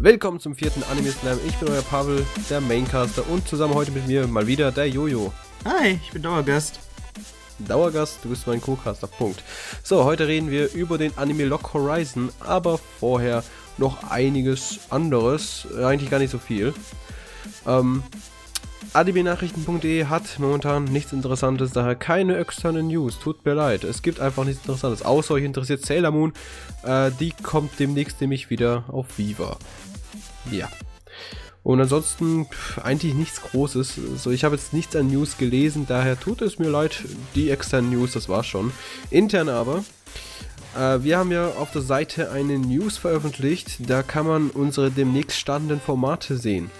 Willkommen zum vierten Anime Slam. Ich bin euer Pavel, der Maincaster und zusammen heute mit mir mal wieder der Jojo. Hi, ich bin Dauergast. Dauergast, du bist mein Co-Caster. Punkt. So, heute reden wir über den Anime Lock Horizon, aber vorher noch einiges anderes. Eigentlich gar nicht so viel. Ähm, ADB-Nachrichten.de hat momentan nichts Interessantes, daher keine externen News. Tut mir leid, es gibt einfach nichts Interessantes. Außer euch interessiert Sailor Moon. Äh, die kommt demnächst nämlich wieder auf Viva. Ja. Und ansonsten pff, eigentlich nichts Großes. So, ich habe jetzt nichts an News gelesen, daher tut es mir leid. Die externen News, das war's schon. Intern aber. Äh, wir haben ja auf der Seite eine News veröffentlicht. Da kann man unsere demnächst startenden Formate sehen.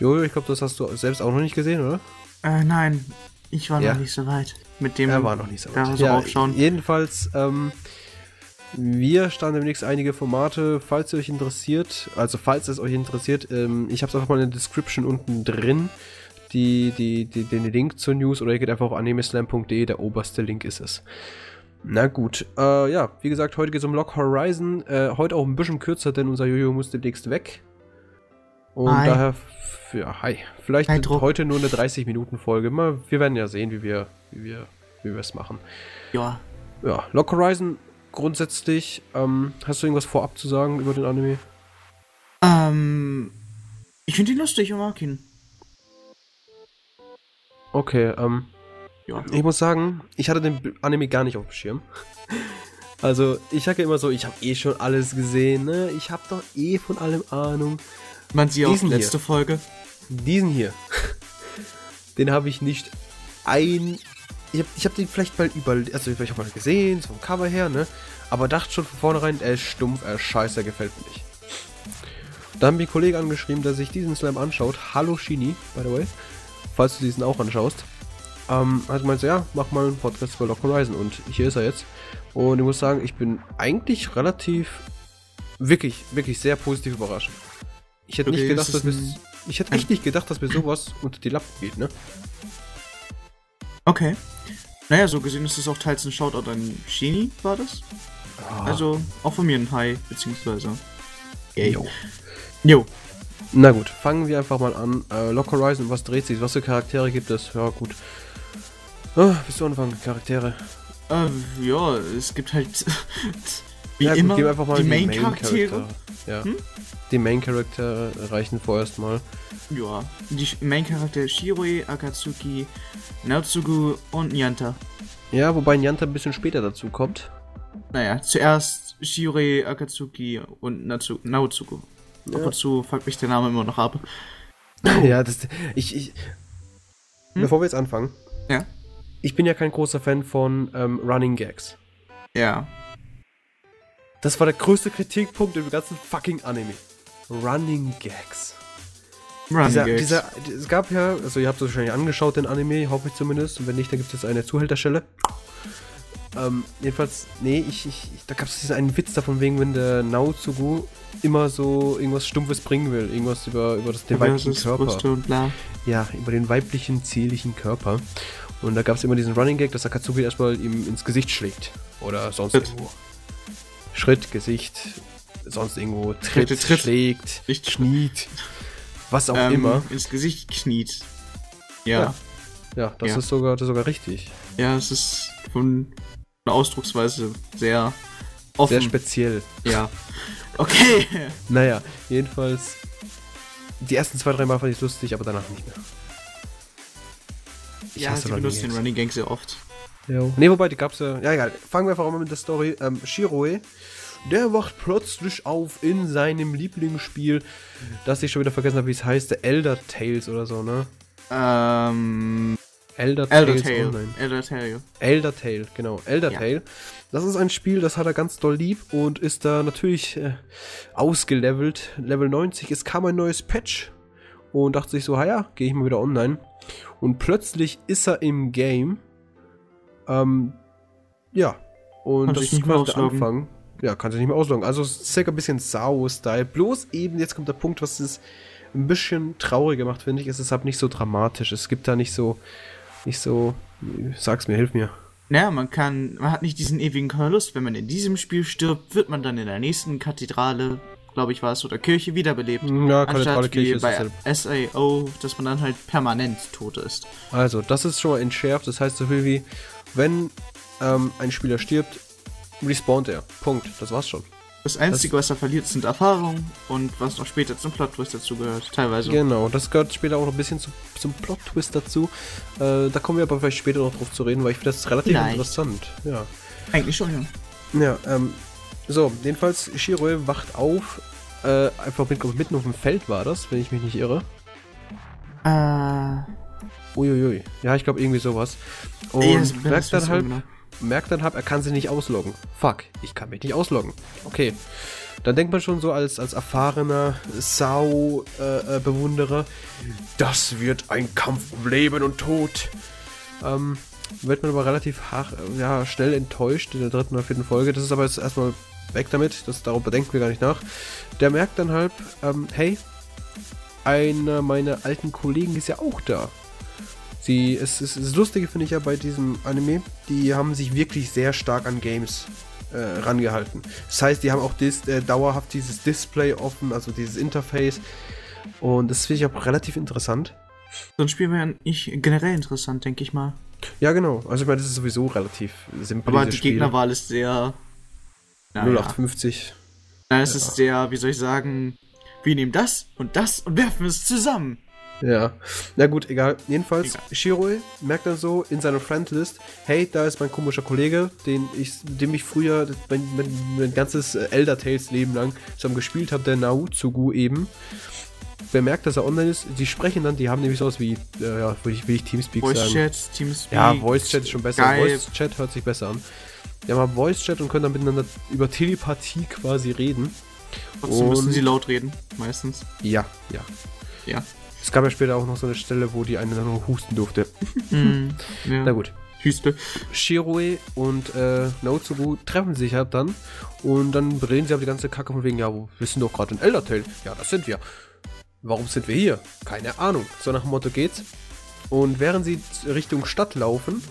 Jojo, ich glaube, das hast du selbst auch noch nicht gesehen, oder? Äh, nein, ich war Ja. noch nicht so weit. Mit dem Er war noch nicht so Ja, weit. so aufschauen. Jedenfalls, ähm, wir starten demnächst einige Formate, falls ihr euch interessiert, also falls es euch interessiert, ähm, ich habe es einfach mal in der Description unten drin, die, die, die, den Link zur News, oder ihr geht einfach auf animeslam.de, der oberste Link ist es. Na gut, äh, ja, wie gesagt, heute geht es um Lock Horizon, äh, heute auch ein bisschen kürzer, denn unser Jojo muss demnächst weg. Und Hi. daher, ja, hi. Vielleicht Druck. heute nur eine 30-Minuten-Folge. Mal, Wir werden ja sehen, wie wir, wie wir, wie wir es machen. Ja. Ja, Lock Horizon grundsätzlich, ähm, hast du irgendwas vorab zu sagen über den Anime? Ähm, ich finde ihn lustig und mag ihn. Okay, ähm, Ja. ich muss sagen, ich hatte den Anime gar nicht auf dem Schirm. Also, ich sage ja immer so, ich habe eh schon alles gesehen, ne? Ich habe doch eh von allem Ahnung. Man sieht auch Diesen hier. letzte Folge. Diesen hier, den habe ich nicht ein. Ich habe hab den vielleicht mal über. Also, ich habe mal gesehen, so vom Cover her, ne? Aber dachte schon von vornherein, er ist stumpf, er ist scheiße, er gefällt mir nicht. Da haben mir Kollege angeschrieben, der sich diesen Slam anschaut. Hallo Shini, by the way. Falls du diesen auch anschaust. Ähm, hat gemeint, so, ja, mach mal einen Podcast über Lock Horizon. Und hier ist er jetzt. Und ich muss sagen, ich bin eigentlich relativ, wirklich, wirklich sehr positiv überrascht. Ich hätte Okay, nicht gedacht, dass wir. Ich hätte echt nicht gedacht, dass mir sowas unter die Lappen geht, ne? Okay. Naja, so gesehen ist es auch teils ein Shoutout an Shini, war das? Also, auch von mir ein Hi, beziehungsweise. Jo. Jo. Na gut, fangen wir einfach mal an. Äh, Lock Horizon, was dreht sich? Was für Charaktere gibt es? Ja, gut. Ah, willst du anfangen? Charaktere. Äh, ja, es gibt halt. wie ja, gut, immer gib einfach mal die die Main-Charaktere. Main-Charaktere. Ja. Hm? Die Main-Charaktere reichen vorerst mal. ja. Die Main-Charaktere Shiroi, Akatsuki, Natsugu und Nyanta. Ja, wobei Nyanta ein bisschen später dazu kommt. Naja, zuerst Shiroi, Akatsuki und Natsu Naotsugu. Ja. Ab und zu fuckt mich der Name immer noch ab. ja, das. Ich. ich Hm? Bevor wir jetzt anfangen. Ja. Ich bin ja kein großer Fan von ähm, Running Gags. Ja. Das war der größte Kritikpunkt im ganzen fucking Anime. Running Gags. Running dieser, Gags. dieser, es gab ja, also ihr habt es wahrscheinlich angeschaut, den Anime, hoffe ich zumindest. Und wenn nicht, dann gibt es jetzt eine Zuhälterstelle. Ähm, jedenfalls, nee, ich, ich, da gab es diesen einen Witz davon wegen, wenn der Naozugu immer so irgendwas Stumpfes bringen will. Irgendwas über, über das, den weiblichen Versus Körper. Ja, über den weiblichen, zierlichen Körper. Und da gab es immer diesen Running Gag, dass Akatsuki erstmal ihm ins Gesicht schlägt. Oder sonst irgendwo. Schritt, Gesicht, sonst irgendwo. Tritt, Tritt, tritt. schlägt, Nicht schniet. Was auch ähm, immer. Ins Gesicht kniet. Ja. Ja. Ja, das Ja. ist sogar, das ist sogar richtig. Ja, es ist von der Ausdrucksweise sehr offen. Sehr speziell. ja. Okay. Naja, jedenfalls. Die ersten zwei, drei Mal fand ich lustig, aber danach nicht mehr. Ich ja, hasse sie benutzen den. Running Gang sehr oft. Jo. Ne, wobei, die gab's ja. Ja, egal. Fangen wir einfach mal mit der Story. Ähm, Shiroe, der wacht plötzlich auf in seinem Lieblingsspiel, das ich schon wieder vergessen habe, wie es heißt, der Elder Tales oder so, ne? Ähm. Elder, Elder Tales Tale. Online. Elder Tale. Elder Tale, genau. Elder Ja. Tale. Das ist ein Spiel, das hat er ganz doll lieb und ist da natürlich äh, ausgelevelt. Level 90. Es kam ein neues Patch und dachte sich so, ja, gehe ich mal wieder online. Und plötzlich ist er im Game. Ähm, ja. Und Kann das sich ist nicht mehr quasi der ausloggen. Anfang. ja, kann sich nicht mehr ausloggen. Also es ist circa ein bisschen Sao-Style. Bloß eben, jetzt kommt der Punkt, was es ein bisschen trauriger macht, finde ich. Es ist halt nicht so dramatisch. Es gibt da nicht so, nicht so, sag's mir, hilf mir. Naja, man kann, man hat nicht diesen ewigen Verlust. Wenn man in diesem Spiel stirbt, wird man dann in der nächsten Kathedrale, glaube ich war es, oder Kirche wiederbelebt. Ja, Kathedrale, Anstatt Kirche wie ist bei. SAO, dass man dann halt permanent tot ist. Also, das ist schon mal entschärft. Das heißt so viel wie, wenn ähm, ein Spieler stirbt, respawnt er. Punkt. Das war's schon. Das Einzige, was er verliert, sind Erfahrungen und was noch später zum Plot-Twist dazugehört. Teilweise. Genau, das gehört später auch noch ein bisschen zu, zum Plot-Twist dazu. Äh, da kommen wir aber vielleicht später noch drauf zu reden, weil ich finde das relativ Vielleicht. interessant. Ja. Eigentlich schon, ja. Ja, ähm, so, jedenfalls, Shiroi wacht auf, äh, einfach mit, mitten auf dem Feld war das, wenn ich mich nicht irre. Äh, Uiuiui. Ja, ich glaube irgendwie sowas. Und ja, merkt dann halt, genau. merkt dann halt, er kann sich nicht ausloggen. Fuck, ich kann mich nicht ausloggen. Okay. Dann denkt man schon so als, als erfahrener Sau-Bewunderer, das wird ein Kampf um Leben und Tod. Ähm, wird man aber relativ hach, ja, schnell enttäuscht in der dritten oder vierten Folge. Das ist aber jetzt erstmal weg damit, das, darüber denken wir gar nicht nach. Der merkt dann halt, ähm, hey, einer meiner alten Kollegen ist ja auch da. Sie, es ist das Lustige finde ich ja bei diesem Anime, die haben sich wirklich sehr stark an Games äh, rangehalten. Das heißt, die haben auch dis, äh, dauerhaft dieses Display offen, also dieses Interface. Und das finde ich auch relativ interessant. so ein Spiel wäre nicht generell interessant, denke ich mal. Ja, genau. Also ich meine, das ist sowieso relativ simpel. Aber die. Gegnerwahl ist sehr. Naja. 0850. Nein, es ist sehr, wie soll ich sagen, wir nehmen das und das und werfen es zusammen. Ja. Na gut, egal. Jedenfalls, Egal. Shiroi merkt dann so in seiner Friendlist, hey, da ist mein komischer Kollege, den ich, dem ich früher mein, mein, mein ganzes äh, Elder Tales Leben lang zusammen gespielt habe, der Naozugu eben. Bemerkt, dass er online ist. Die sprechen dann, die haben nämlich sowas wie, äh, ja, will ich, will ich Teamspeak Voice sagen. Chat, Teamspeak. Ja, Voice Chat ist schon besser. Skype. Voice Chat hört sich besser an. Die haben Voice Chat und können dann miteinander über Telepathie quasi reden. Trotzdem müssen und- sie laut reden, meistens. Ja, ja. Ja. Es gab ja später auch noch so eine Stelle, wo die eine dann nur husten durfte. Hm, ja. Na gut. Hüste. Shiroi und äh, Naozugu treffen sich halt dann und dann reden sie aber die ganze Kacke von wegen, ja, wir sind doch gerade in Eldertale. Ja, das sind wir. Warum sind wir hier? Keine Ahnung. So nach dem Motto geht's. Und während sie Richtung Stadt laufen,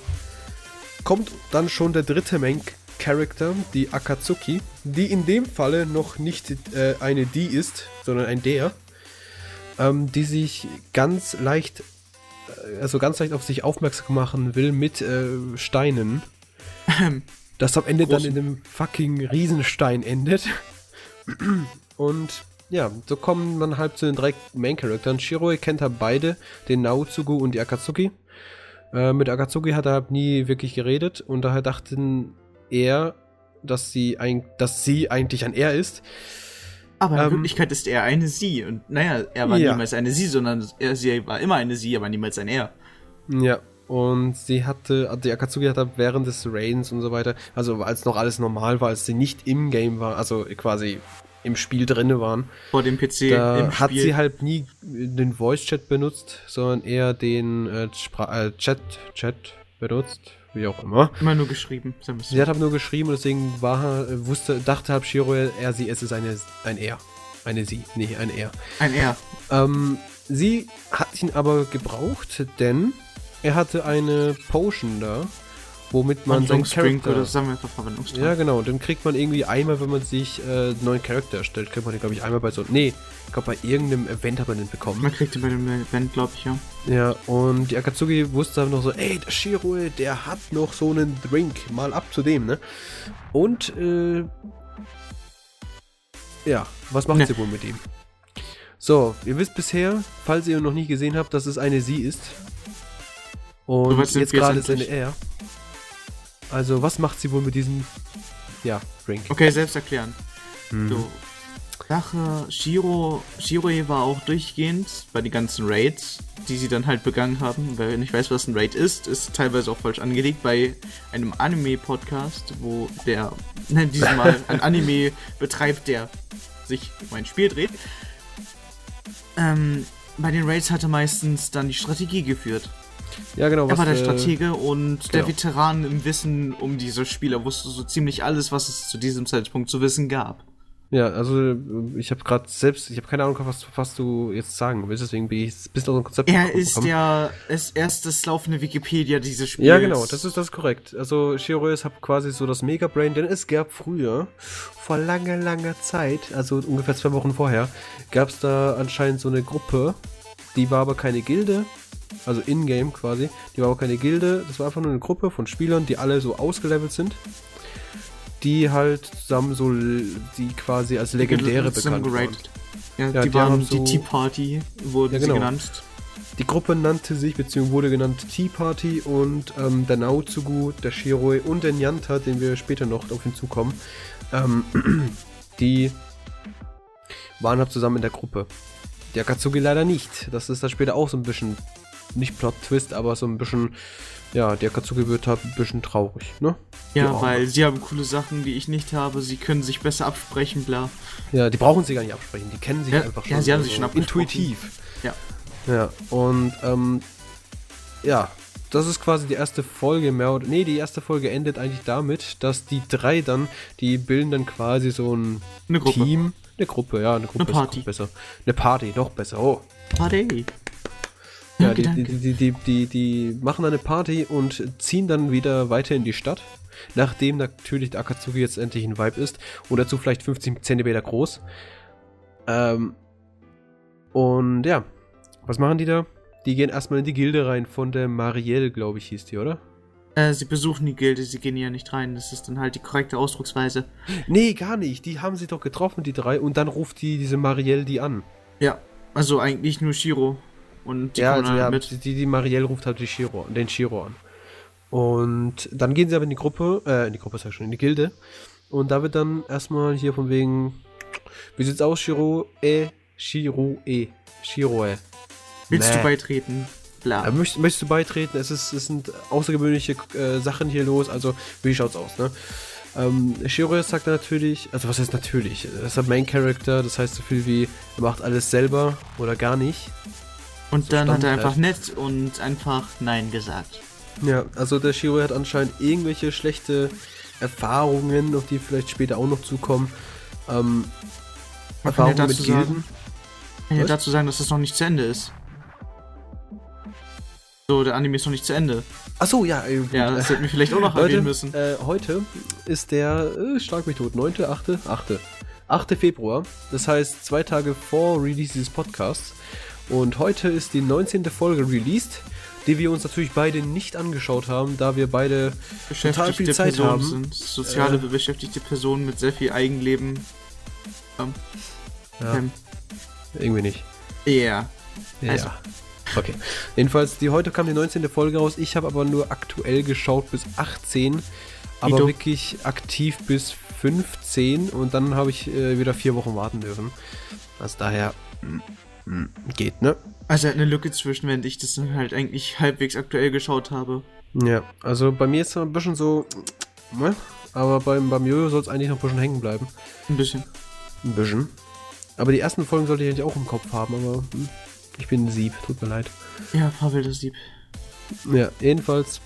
kommt dann schon der dritte Main Character, die Akatsuki, die in dem Falle noch nicht äh, eine die ist, sondern ein der, ähm, die sich ganz leicht, äh, also ganz leicht auf sich aufmerksam machen will mit äh, Steinen. Das am Ende dann in einem fucking Riesenstein endet. Und ja, so kommen man halt zu den drei Main-Charakteren. Shiroi kennt halt beide, den Naozugu und die Akatsuki. Äh, mit Akatsuki hat er halt nie wirklich geredet und daher dachten er, dass sie, ein, dass sie eigentlich ein er ist. Aber in Ähm, Wirklichkeit ist er eine Sie. Und naja, er war Ja. niemals eine Sie, sondern er, sie war immer eine Sie, aber niemals ein Er. Ja. Und sie hatte, die Akatsuki hat während des Rains und so weiter, also als noch alles normal war, als sie nicht im Game war, also quasi im Spiel drinne waren, Vor dem PC da hat sie halt nie den Voice-Chat benutzt, sondern eher den äh, äh, Chat, Chat benutzt, wie auch immer. immer nur geschrieben. Sie hat aber nur geschrieben und deswegen war, äh, wusste, dachte halt Shiro, er, sie, es ist eine, ein er. Eine sie, nee, ein er. Ein Er. Ähm, sie hat ihn aber gebraucht, denn er hatte eine Potion da, womit man seinen Charakter... oder. Ja, genau. Den kriegt man irgendwie einmal, wenn man sich äh, einen neuen Charakter erstellt. Kriegt man den, glaube ich, einmal bei so... Nee, glaube, bei irgendeinem Event hat man den bekommen. Man kriegt ihn bei dem Event, glaube ich, ja. Ja, und die Akatsuki wusste einfach noch so, ey, der Shiroi, der hat noch so einen Drink. Mal ab zu dem, ne? Und, äh... Ja, was macht Ne. sie wohl mit ihm? So, ihr wisst bisher, falls ihr noch nie gesehen habt, dass es eine sie ist. Und sind jetzt gerade ist eine er. Also, was macht sie wohl mit diesem... Ja, Drink. Okay, selbst erklären. Mhm. So. Sache, Shiro, Shiroi war auch durchgehend bei den ganzen Raids, die sie dann halt begangen haben. Wer nicht weiß, was ein Raid ist, ist teilweise auch falsch angelegt bei einem Anime-Podcast, wo der, ne, diesmal ein Anime betreibt, der sich um ein Spiel dreht. Ähm, bei den Raids hat er meistens dann die Strategie geführt. Ja, genau. Er war der äh, Stratege und der genau. Veteran im Wissen um diese Spieler wusste so ziemlich alles, was es zu diesem Zeitpunkt zu wissen gab. Ja, also äh, ich habe gerade selbst, ich habe keine Ahnung, was, was du jetzt sagen willst, deswegen bin ich bist du so ein Konzept Er ist ja erst das laufende Wikipedia dieses Spiels. Ja, genau, das ist das ist korrekt. Also Shiro ist hat quasi so das Mega Brain, denn es gab früher, vor langer, langer Zeit, also ungefähr zwei Wochen vorher, gab es da anscheinend so eine Gruppe, die war aber keine Gilde, also in-game quasi, die war aber keine Gilde, das war einfach nur eine Gruppe von Spielern, die alle so ausgelevelt sind, die halt zusammen so, die quasi als legendäre bekannt waren. Ja, Ja, die, die waren haben die so- Tea Party, wurden Ja, sie genau. genannt. Die Gruppe nannte sich, beziehungsweise wurde genannt Tea Party und ähm, der Naotsugu, der Shiroi und der Nyanta, den wir später noch auf hinzukommen, ähm, die waren halt zusammen in der Gruppe. Der Akatsuki leider nicht. Das ist dann später auch so ein bisschen, nicht Plot-Twist, aber so ein bisschen, ja, der Akatsuki wird halt ein bisschen traurig, ne? Ja, Ja. weil sie haben coole Sachen, die ich nicht habe. Sie können sich besser absprechen, bla. Ja, die brauchen sie gar nicht absprechen, die kennen sich Ja, einfach ja, sie haben sich schon abgesprochen. Intuitiv. Ja. Ja, und ähm, ja, das ist quasi die erste Folge mehr oder. Nee, die erste Folge endet eigentlich damit, dass die drei dann, die bilden dann quasi so ein Eine. Team. Eine Gruppe, ja, eine Gruppe Eine Party. besser. Eine Party, noch besser. Oh. Party. Ja, Danke, die, die, danke. die, die, die, die machen eine Party und ziehen dann wieder weiter in die Stadt. Nachdem natürlich der Akatsuki jetzt endlich ein Vibe ist. Und dazu vielleicht 15 Zentimeter groß. Ähm, und ja, was machen die da? Die gehen erstmal in die Gilde rein von der Marielle, glaube ich, hieß die, oder? Äh, sie besuchen die Gilde, sie gehen ja nicht rein. Das ist dann halt die korrekte Ausdrucksweise. Nee, gar nicht. Die haben sie doch getroffen, die drei. Und dann ruft die, diese Marielle die an. Ja, also eigentlich nur Shiro. Und die ja, also ja, mit. die, die Marielle ruft halt die Shiro, den Shiro an. Und dann gehen sie aber in die Gruppe, äh, in die Gruppe sag ich schon, in die Gilde. Und da wird dann erstmal hier von wegen, wie sieht's aus, Shiro? E, Shiro, E, Shiro, E. Willst Nee. du beitreten? Bla. Äh, möcht, möchtest du beitreten? Es, ist, es sind außergewöhnliche äh, Sachen hier los, also wie schaut's aus, ne? Ähm, Shiro sagt natürlich, also was heißt natürlich? Er ist ein Main Character, das heißt so viel wie, er macht alles selber oder gar nicht. Und dann hat er einfach nett und einfach Nein gesagt. Ja, also der Shiro hat anscheinend irgendwelche schlechte Erfahrungen, auf die vielleicht später auch noch zukommen. Ähm, Man kann ja Erfahrungen mit dazu Gilden. sagen, kann ja dazu sagen, dass das noch nicht zu Ende ist. So, der Anime ist noch nicht zu Ende. Achso, ja, äh. Ja, das hätten wir vielleicht auch noch Leute, erwähnen müssen. Äh, heute ist der, äh, schlag mich tot, 9., 8., 8., 8. Februar. Das heißt, zwei Tage vor Release dieses Podcasts. Und heute ist die 19. Folge released, die wir uns natürlich beide nicht angeschaut haben, da wir beide total viel Zeit Personen haben. sind. Soziale, Äh. beschäftigte Personen mit sehr viel Eigenleben. Ähm, Ja, ähm, irgendwie nicht. ja. Ja. Also. Okay. Jedenfalls, die heute kam die 19. Folge raus. Ich habe aber nur aktuell geschaut bis 18, aber Ito. wirklich aktiv bis 15 und dann habe ich äh, wieder vier Wochen warten dürfen. Also daher mm, geht, ne? Also eine Lücke zwischen, wenn ich das dann halt eigentlich halbwegs aktuell geschaut habe. Ja, also bei mir ist es ein bisschen so, ne? Aber beim, beim Jojo soll es eigentlich noch ein bisschen hängen bleiben. Ein bisschen. Ein bisschen. Aber die ersten Folgen sollte ich eigentlich auch im Kopf haben, aber hm, ich bin ein Sieb, tut mir leid. Ja, Pavel das Sieb. Ja, jedenfalls,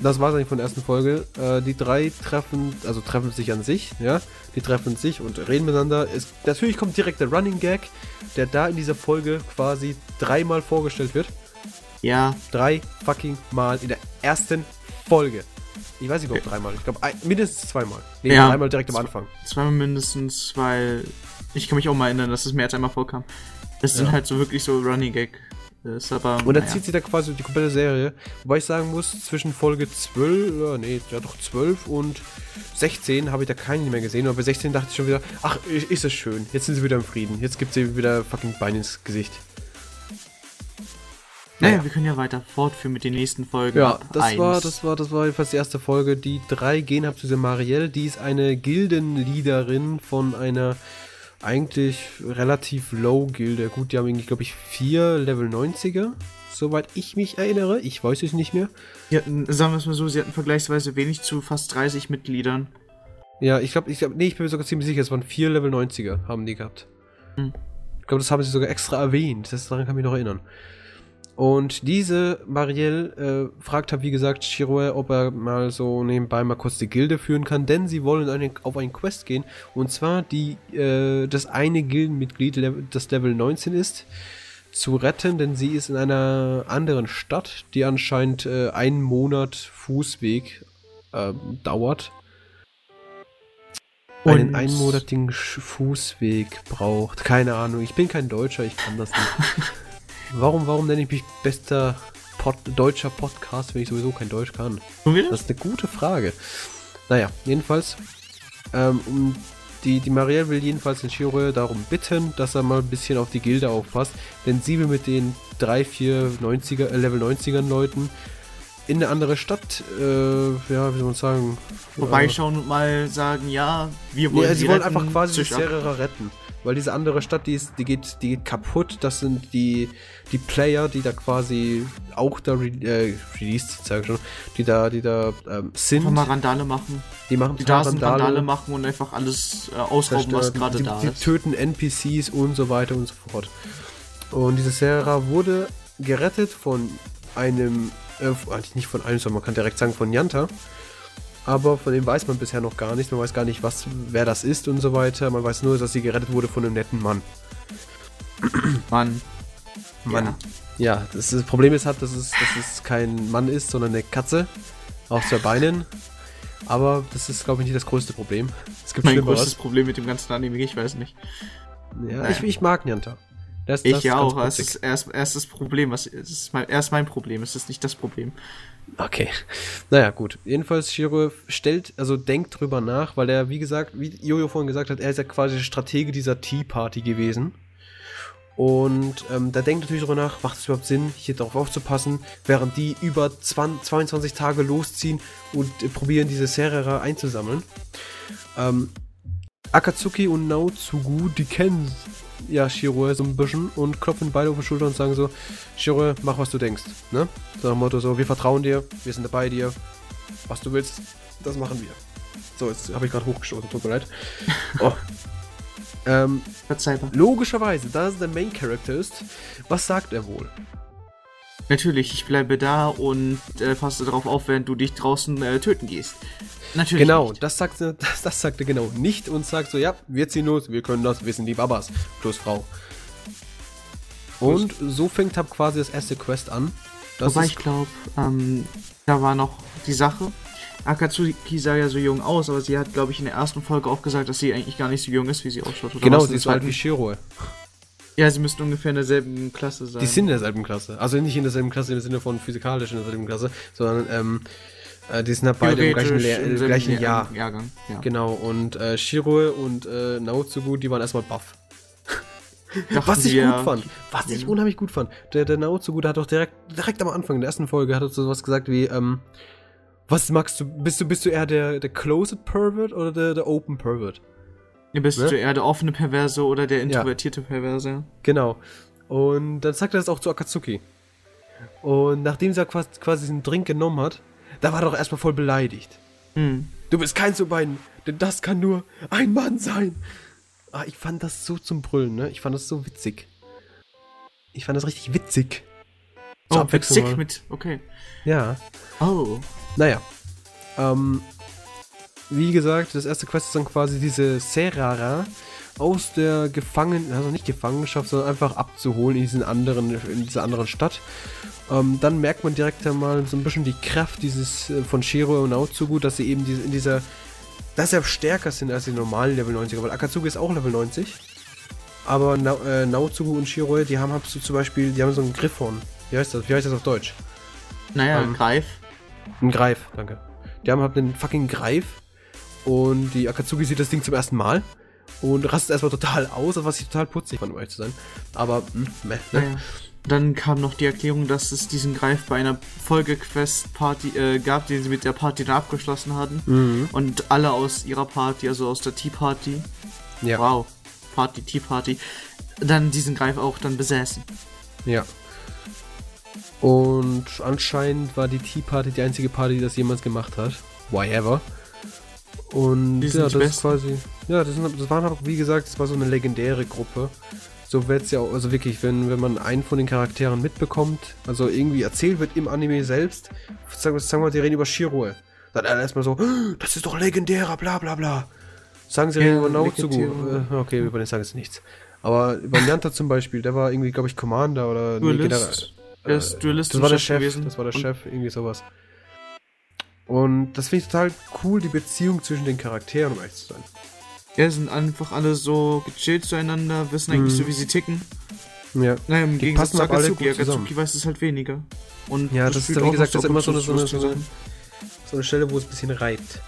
das war es eigentlich von der ersten Folge. Äh, die drei treffen, also treffen sich an sich, ja. Die treffen sich und reden miteinander. Es, natürlich kommt direkt der Running Gag, der da in dieser Folge quasi dreimal vorgestellt wird. Ja, Drei fucking Mal in der ersten Folge. Ich weiß nicht, ob dreimal. Ich glaube, mindestens zweimal. Nee, Ja. dreimal direkt am Anfang. zweimal mindestens, weil ich kann mich auch mal erinnern, dass es mehr als einmal vorkam. Das sind Ja. halt so wirklich so Running Gag. Das ist aber. Und dann naja. zieht sie da quasi die komplette Serie. Wobei ich sagen muss, zwischen Folge 12, ja, nee, ja doch 12 und 16 habe ich da keinen mehr gesehen. Und bei 16 dachte ich schon wieder, ach, ist es schön. Jetzt sind sie wieder im Frieden. Jetzt gibt sie wieder fucking Bein ins Gesicht. Naja, Naja. wir können ja weiter fortführen mit den nächsten Folgen. Ja, das eins. war, das war, das war jedenfalls die erste Folge. Die drei gehen ab zu dieser Marielle. Die ist eine Gildenleaderin von einer eigentlich relativ low Gilde. Gut, die haben irgendwie, glaube ich, vier Level 90er. Soweit ich mich erinnere. Ich weiß es nicht mehr. Hatten, sagen wir es mal so, sie hatten vergleichsweise wenig zu fast 30 Mitgliedern. Ja, ich glaube, ich glaub, nee, ich bin mir sogar ziemlich sicher, es waren vier Level 90er, haben die gehabt. Hm. Ich glaube, das haben sie sogar extra erwähnt. Das, daran kann ich mich noch erinnern. Und diese Marielle äh, fragt halt, wie gesagt, Shiroe, ob er mal so nebenbei mal kurz die Gilde führen kann, denn sie wollen eine, auf einen Quest gehen. Und zwar die, äh, das eine Gildenmitglied, das Level 19 ist, zu retten, denn sie ist in einer anderen Stadt, die anscheinend äh, einen Monat Fußweg äh, dauert. Und einen einmonatigen Fußweg braucht. Keine Ahnung, ich bin kein Deutscher, ich kann das nicht. Warum, warum nenne ich mich bester Pod deutscher Podcast, wenn ich sowieso kein Deutsch kann? Das ist eine gute Frage. Naja, jedenfalls, ähm, die, die Marielle will jedenfalls den Shiro darum bitten, dass er mal ein bisschen auf die Gilde aufpasst, denn sie will mit den 3, 4 90er, äh, Level 90ern Leuten in eine andere Stadt, äh, ja, wie soll man sagen, vorbeischauen äh, und mal sagen, ja, wir wollen nee, sie, sie wollen einfach quasi die Serera retten. Weil diese andere Stadt, die, ist, die, geht, die geht kaputt. Das sind die, die Player, die da quasi auch da re äh, released, sag ich schon, die da, die da ähm, sind. Einfach mal Randale machen. Die machen die da Randale. Randale machen und einfach alles äh, ausrauben, was gerade da die ist. Die töten NPCs und so weiter und so fort. Und diese Serra wurde gerettet von einem, äh, eigentlich nicht von einem, sondern man kann direkt sagen von Yanta aber von dem weiß man bisher noch gar nicht. Man weiß gar nicht, was, wer das ist und so weiter. Man weiß nur, dass sie gerettet wurde von einem netten Mann. Mann. Mann. Ja, ja das, das, Problem ist halt, dass es, dass es kein Mann ist, sondern eine Katze. Auf zwei Beinen. Aber das ist, glaube ich, nicht das größte Problem. Es gibt mein größtes Problem mit dem ganzen Anime, ich weiß nicht. Ja, naja. ich, ich mag Nyanta. Das, ich das ja auch. Das ist erst, erst das Problem. Was, es ist mein, erst mein Problem. Es ist nicht das Problem. Okay. Naja, gut. Jedenfalls, Shiro stellt, also denkt drüber nach, weil er, wie gesagt, wie Jojo vorhin gesagt hat, er ist ja quasi der Stratege dieser Tea Party gewesen. Und ähm, da denkt natürlich darüber nach, macht es überhaupt Sinn, hier darauf aufzupassen, während die über 20, 22 Tage losziehen und äh, probieren, diese Serera einzusammeln. Ähm, Akatsuki und Naotsugu, die kennen ja, Shiro so ein bisschen und klopfen beide auf die Schulter und sagen so, Shiro, mach was du denkst. Ne? So nach dem Motto so, wir vertrauen dir, wir sind dabei dir, was du willst, das machen wir. So, jetzt habe ich gerade hochgestoßen, tut mir leid. Oh. Ähm, logischerweise, da es der Main Character ist, was sagt er wohl? Natürlich, ich bleibe da und äh, passe darauf auf, wenn du dich draußen äh, töten gehst. Natürlich. Genau, das sagt, das, das sagt er genau nicht und sagt so, ja, wir ziehen los, wir können das, wir sind die Babas, plus Frau. Und so fängt halt quasi das erste Quest an. Das Wobei ich glaube, ähm, da war noch die Sache. Akatsuki sah ja so jung aus, aber sie hat, glaube ich, in der ersten Folge auch gesagt, dass sie eigentlich gar nicht so jung ist, wie sie ausschaut. Oder genau, sie ist halt wie Shiro. Ja, sie müssten ungefähr in derselben Klasse sein. Die sind in derselben Klasse. Also nicht in derselben Klasse im Sinne von physikalisch in derselben Klasse, sondern ähm, äh, die sind halt beide im gleichen, Lehr im gleichen Jahr. Jahrgang. Ja. Genau, und äh, Shiro und äh, Naotsugu, die waren erstmal buff. was ich gut fand. Was ich unheimlich gut fand. Der, der Naotsugu, der hat doch direkt, direkt am Anfang der ersten Folge, hat er so was gesagt wie, ähm, was magst du, bist du, bist du eher der, der Closed Pervert oder der, der Open Pervert? Ja, bist ne? du eher der offene Perverse oder der introvertierte ja. Perverse? Genau. Und dann sagt er das auch zu Akatsuki. Und nachdem sie quasi, quasi diesen Drink genommen hat, da war er doch erstmal voll beleidigt. Hm. Du bist kein zu beiden, denn das kann nur ein Mann sein. Ah, ich fand das so zum Brüllen, ne? Ich fand das so witzig. Ich fand das richtig witzig. oh, witzig mal. mit, okay. Ja. Oh. Naja. Ähm, wie gesagt, das erste Quest ist dann quasi diese Serara aus der Gefangenen, also nicht Gefangenschaft, sondern einfach abzuholen in diesen anderen, in dieser anderen Stadt. Ähm, dann merkt man direkt einmal so ein bisschen die Kraft dieses äh, von Shiro und Naotsugu, dass sie eben diese, in dieser, dass sie stärker sind als die normalen Level 90er, weil Akatsuki ist auch Level 90. Aber Na, äh, Naotsugu und Shiro, die haben so zum Beispiel, die haben so einen Griffhorn. Wie heißt das? Wie heißt das auf Deutsch? Naja, ähm, Greif. Ein Greif, danke. Die haben halt einen fucking Greif und die Akatsuki sieht das Ding zum ersten Mal und rastet erstmal total aus, was ich total putzig fand, um ehrlich zu sein. Aber, hm, meh, ne? Ja. Dann kam noch die Erklärung, dass es diesen Greif bei einer Folgequest-Party äh, gab, den sie mit der Party dann abgeschlossen hatten. Mhm. Und alle aus ihrer Party, also aus der Tea Party, ja. wow, Party, Tea Party, dann diesen Greif auch dann besäßen. Ja. Und anscheinend war die Tea Party die einzige Party, die das jemals gemacht hat. Why ever. Und ja, das ist quasi. Ja, das, sind, das waren auch, wie gesagt, das war so eine legendäre Gruppe. So wird es ja auch, also wirklich, wenn, wenn man einen von den Charakteren mitbekommt, also irgendwie erzählt wird im Anime selbst, sagen wir, sagen wir die reden über Shiro, dann erstmal so, "Oh, das ist doch legendärer, bla bla bla. Sagen sie Ja, reden über Naozugu. Äh, okay, über den sagen sie nichts. Aber über Nyanta zum Beispiel, der war irgendwie, glaube ich, Commander oder Duelist. Ist Duelist das war der Chef gewesen. das war der Und- Chef, irgendwie sowas. Und das finde ich total cool, die Beziehung zwischen den Charakteren, um ehrlich zu sein. Ja, sind einfach alle so gechillt zueinander, wissen eigentlich Mhm. so, wie sie ticken. Ja. Naja, im Die Gegensatz zu Akatsuki. Akatsuki weiß es halt weniger. Und Ja, das ist spielt ja, wie gesagt, das ist immer so eine, so eine, so eine, so eine Stelle, wo es ein bisschen reibt.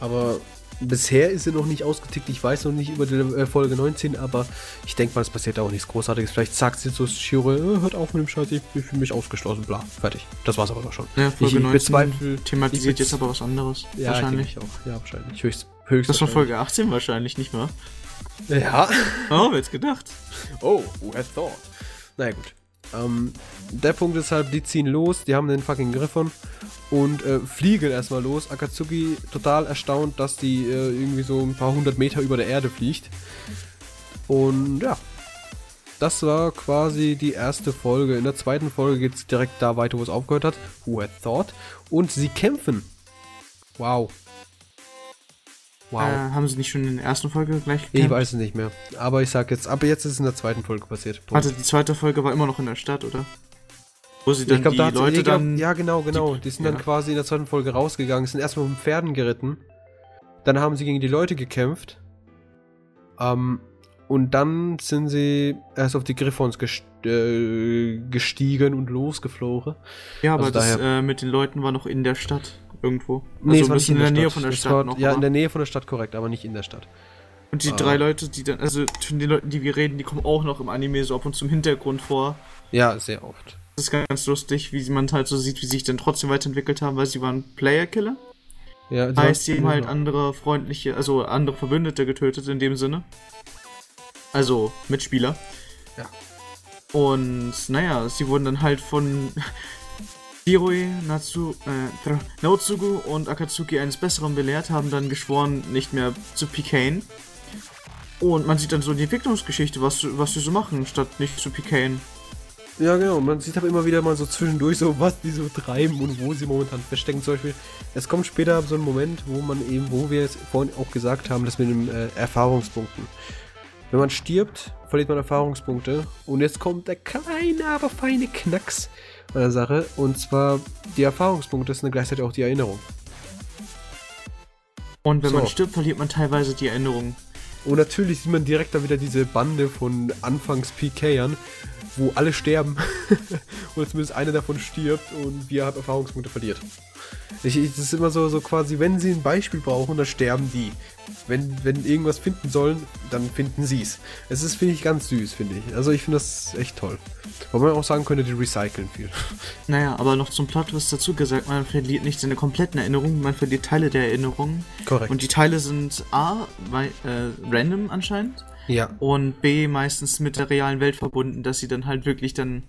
Aber bisher ist sie noch nicht ausgetickt. Ich weiß noch nicht über die äh, Folge 19, aber ich denke mal, es passiert auch nichts Großartiges. Vielleicht sagt sie so Shiro, äh, hört auf mit dem Scheiß, ich, ich fühle mich ausgeschlossen, bla, fertig. Das war's aber doch schon. Ja, Folge ich, ich 19 bezweifle, thematisiert jetzt aber was anderes. ja, wahrscheinlich. auch. Ja, wahrscheinlich. Höchst, höchst Das war. Folge 18 wahrscheinlich, nicht wahr? Ja. Oh, wer hätte gedacht? Oh, who had thought? Naja, gut. Ähm, der Punkt ist halt, die ziehen los, die haben den fucking Griffon und äh, fliegen erstmal los. Akatsuki total erstaunt, dass die äh, irgendwie so ein paar hundert Meter über der Erde fliegt. Und ja, das war quasi die erste Folge. In der zweiten Folge geht es direkt da weiter, wo es aufgehört hat. Who had thought? Und sie kämpfen. Wow. Wow. Äh, haben sie nicht schon in der ersten Folge gleich ich gekämpft? weiß es nicht mehr. Aber ich sag jetzt, aber jetzt ist es in der zweiten Folge passiert. Punkt. Warte, die zweite Folge war immer noch in der Stadt, oder? Wo sie dann ich glaube, die da Leute ich glaub, dann... Ja, genau, genau. Die, sind ja. dann quasi in der zweiten Folge rausgegangen, sind erstmal mit Pferden geritten. Dann haben sie gegen die Leute gekämpft. Ähm, und dann sind sie erst auf die Griffons gest äh, gestiegen und losgeflogen. Ja, aber also das äh, mit den Leuten war noch in der Stadt irgendwo. Nee, es ein war nicht bisschen in der, Nähe Stadt. von der Das Stadt war, noch. Ja, aber- in der Nähe von der Stadt korrekt, aber nicht in der Stadt. Und die Ah. drei Leute, die dann, also von den Leuten, die wir reden, die kommen auch noch im Anime so ab und zum Hintergrund vor. Ja, sehr oft. Das ist ganz lustig, wie man halt so sieht, wie sie sich dann trotzdem weiterentwickelt haben, weil sie waren Player-Killer. Ja, die Heißt, sie haben halt andere freundliche, also andere Verbündete getötet in dem Sinne. Also Mitspieler. Ja. Und naja, sie wurden dann halt von Hiroi, Natsu, äh, Naotsugu und Akatsuki eines Besseren belehrt, haben dann geschworen, nicht mehr zu PKen. Und man sieht dann so die Entwicklungsgeschichte, was, was sie so machen, statt nicht zu PKen. Ja, genau. Man sieht aber immer wieder mal so zwischendurch so, was die so treiben und wo sie momentan verstecken. Zum Beispiel, es kommt später so ein Moment, wo man eben, wo wir es vorhin auch gesagt haben, das mit den äh, Erfahrungspunkten. Wenn man stirbt, verliert man Erfahrungspunkte. Und jetzt kommt der kleine, aber feine Knacks an der Sache. Und zwar, die Erfahrungspunkte sind gleichzeitig auch die Erinnerung. Und wenn So. man stirbt, verliert man teilweise die Erinnerung. Und natürlich sieht man direkt da wieder diese Bande von Anfangs-PKern, wo alle sterben. Oder zumindest einer davon stirbt und wir haben Erfahrungspunkte verliert. Ich, ich, das ist immer so, so quasi, wenn sie ein Beispiel brauchen, dann sterben die. Wenn, wenn irgendwas finden sollen, dann finden sie es. Es ist, finde ich, ganz süß, finde ich. Also ich finde das echt toll. Wobei man auch sagen könnte, die recyceln viel. Naja, aber noch zum Plot was dazu gesagt, man verliert nicht seine kompletten Erinnerungen, man verliert Teile der Erinnerungen. Korrekt. Und die Teile sind A, wei- äh, random anscheinend, ja, und B, meistens mit der realen Welt verbunden, dass sie dann halt wirklich dann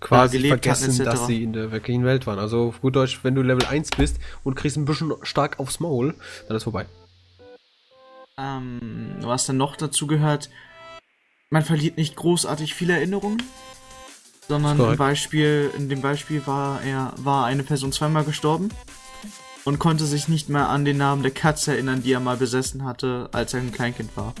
quasi gelebt hatten, vergessen, etc. dass sie in der wirklichen Welt waren. Also auf gut Deutsch, wenn du Level 1 bist und kriegst ein bisschen stark aufs Maul, dann ist vorbei. Ähm, was dann noch dazu gehört, man verliert nicht großartig viele Erinnerungen, sondern im Beispiel, in dem Beispiel war er, war eine Person zweimal gestorben und konnte sich nicht mehr an den Namen der Katze erinnern, die er mal besessen hatte, als er ein Kleinkind war.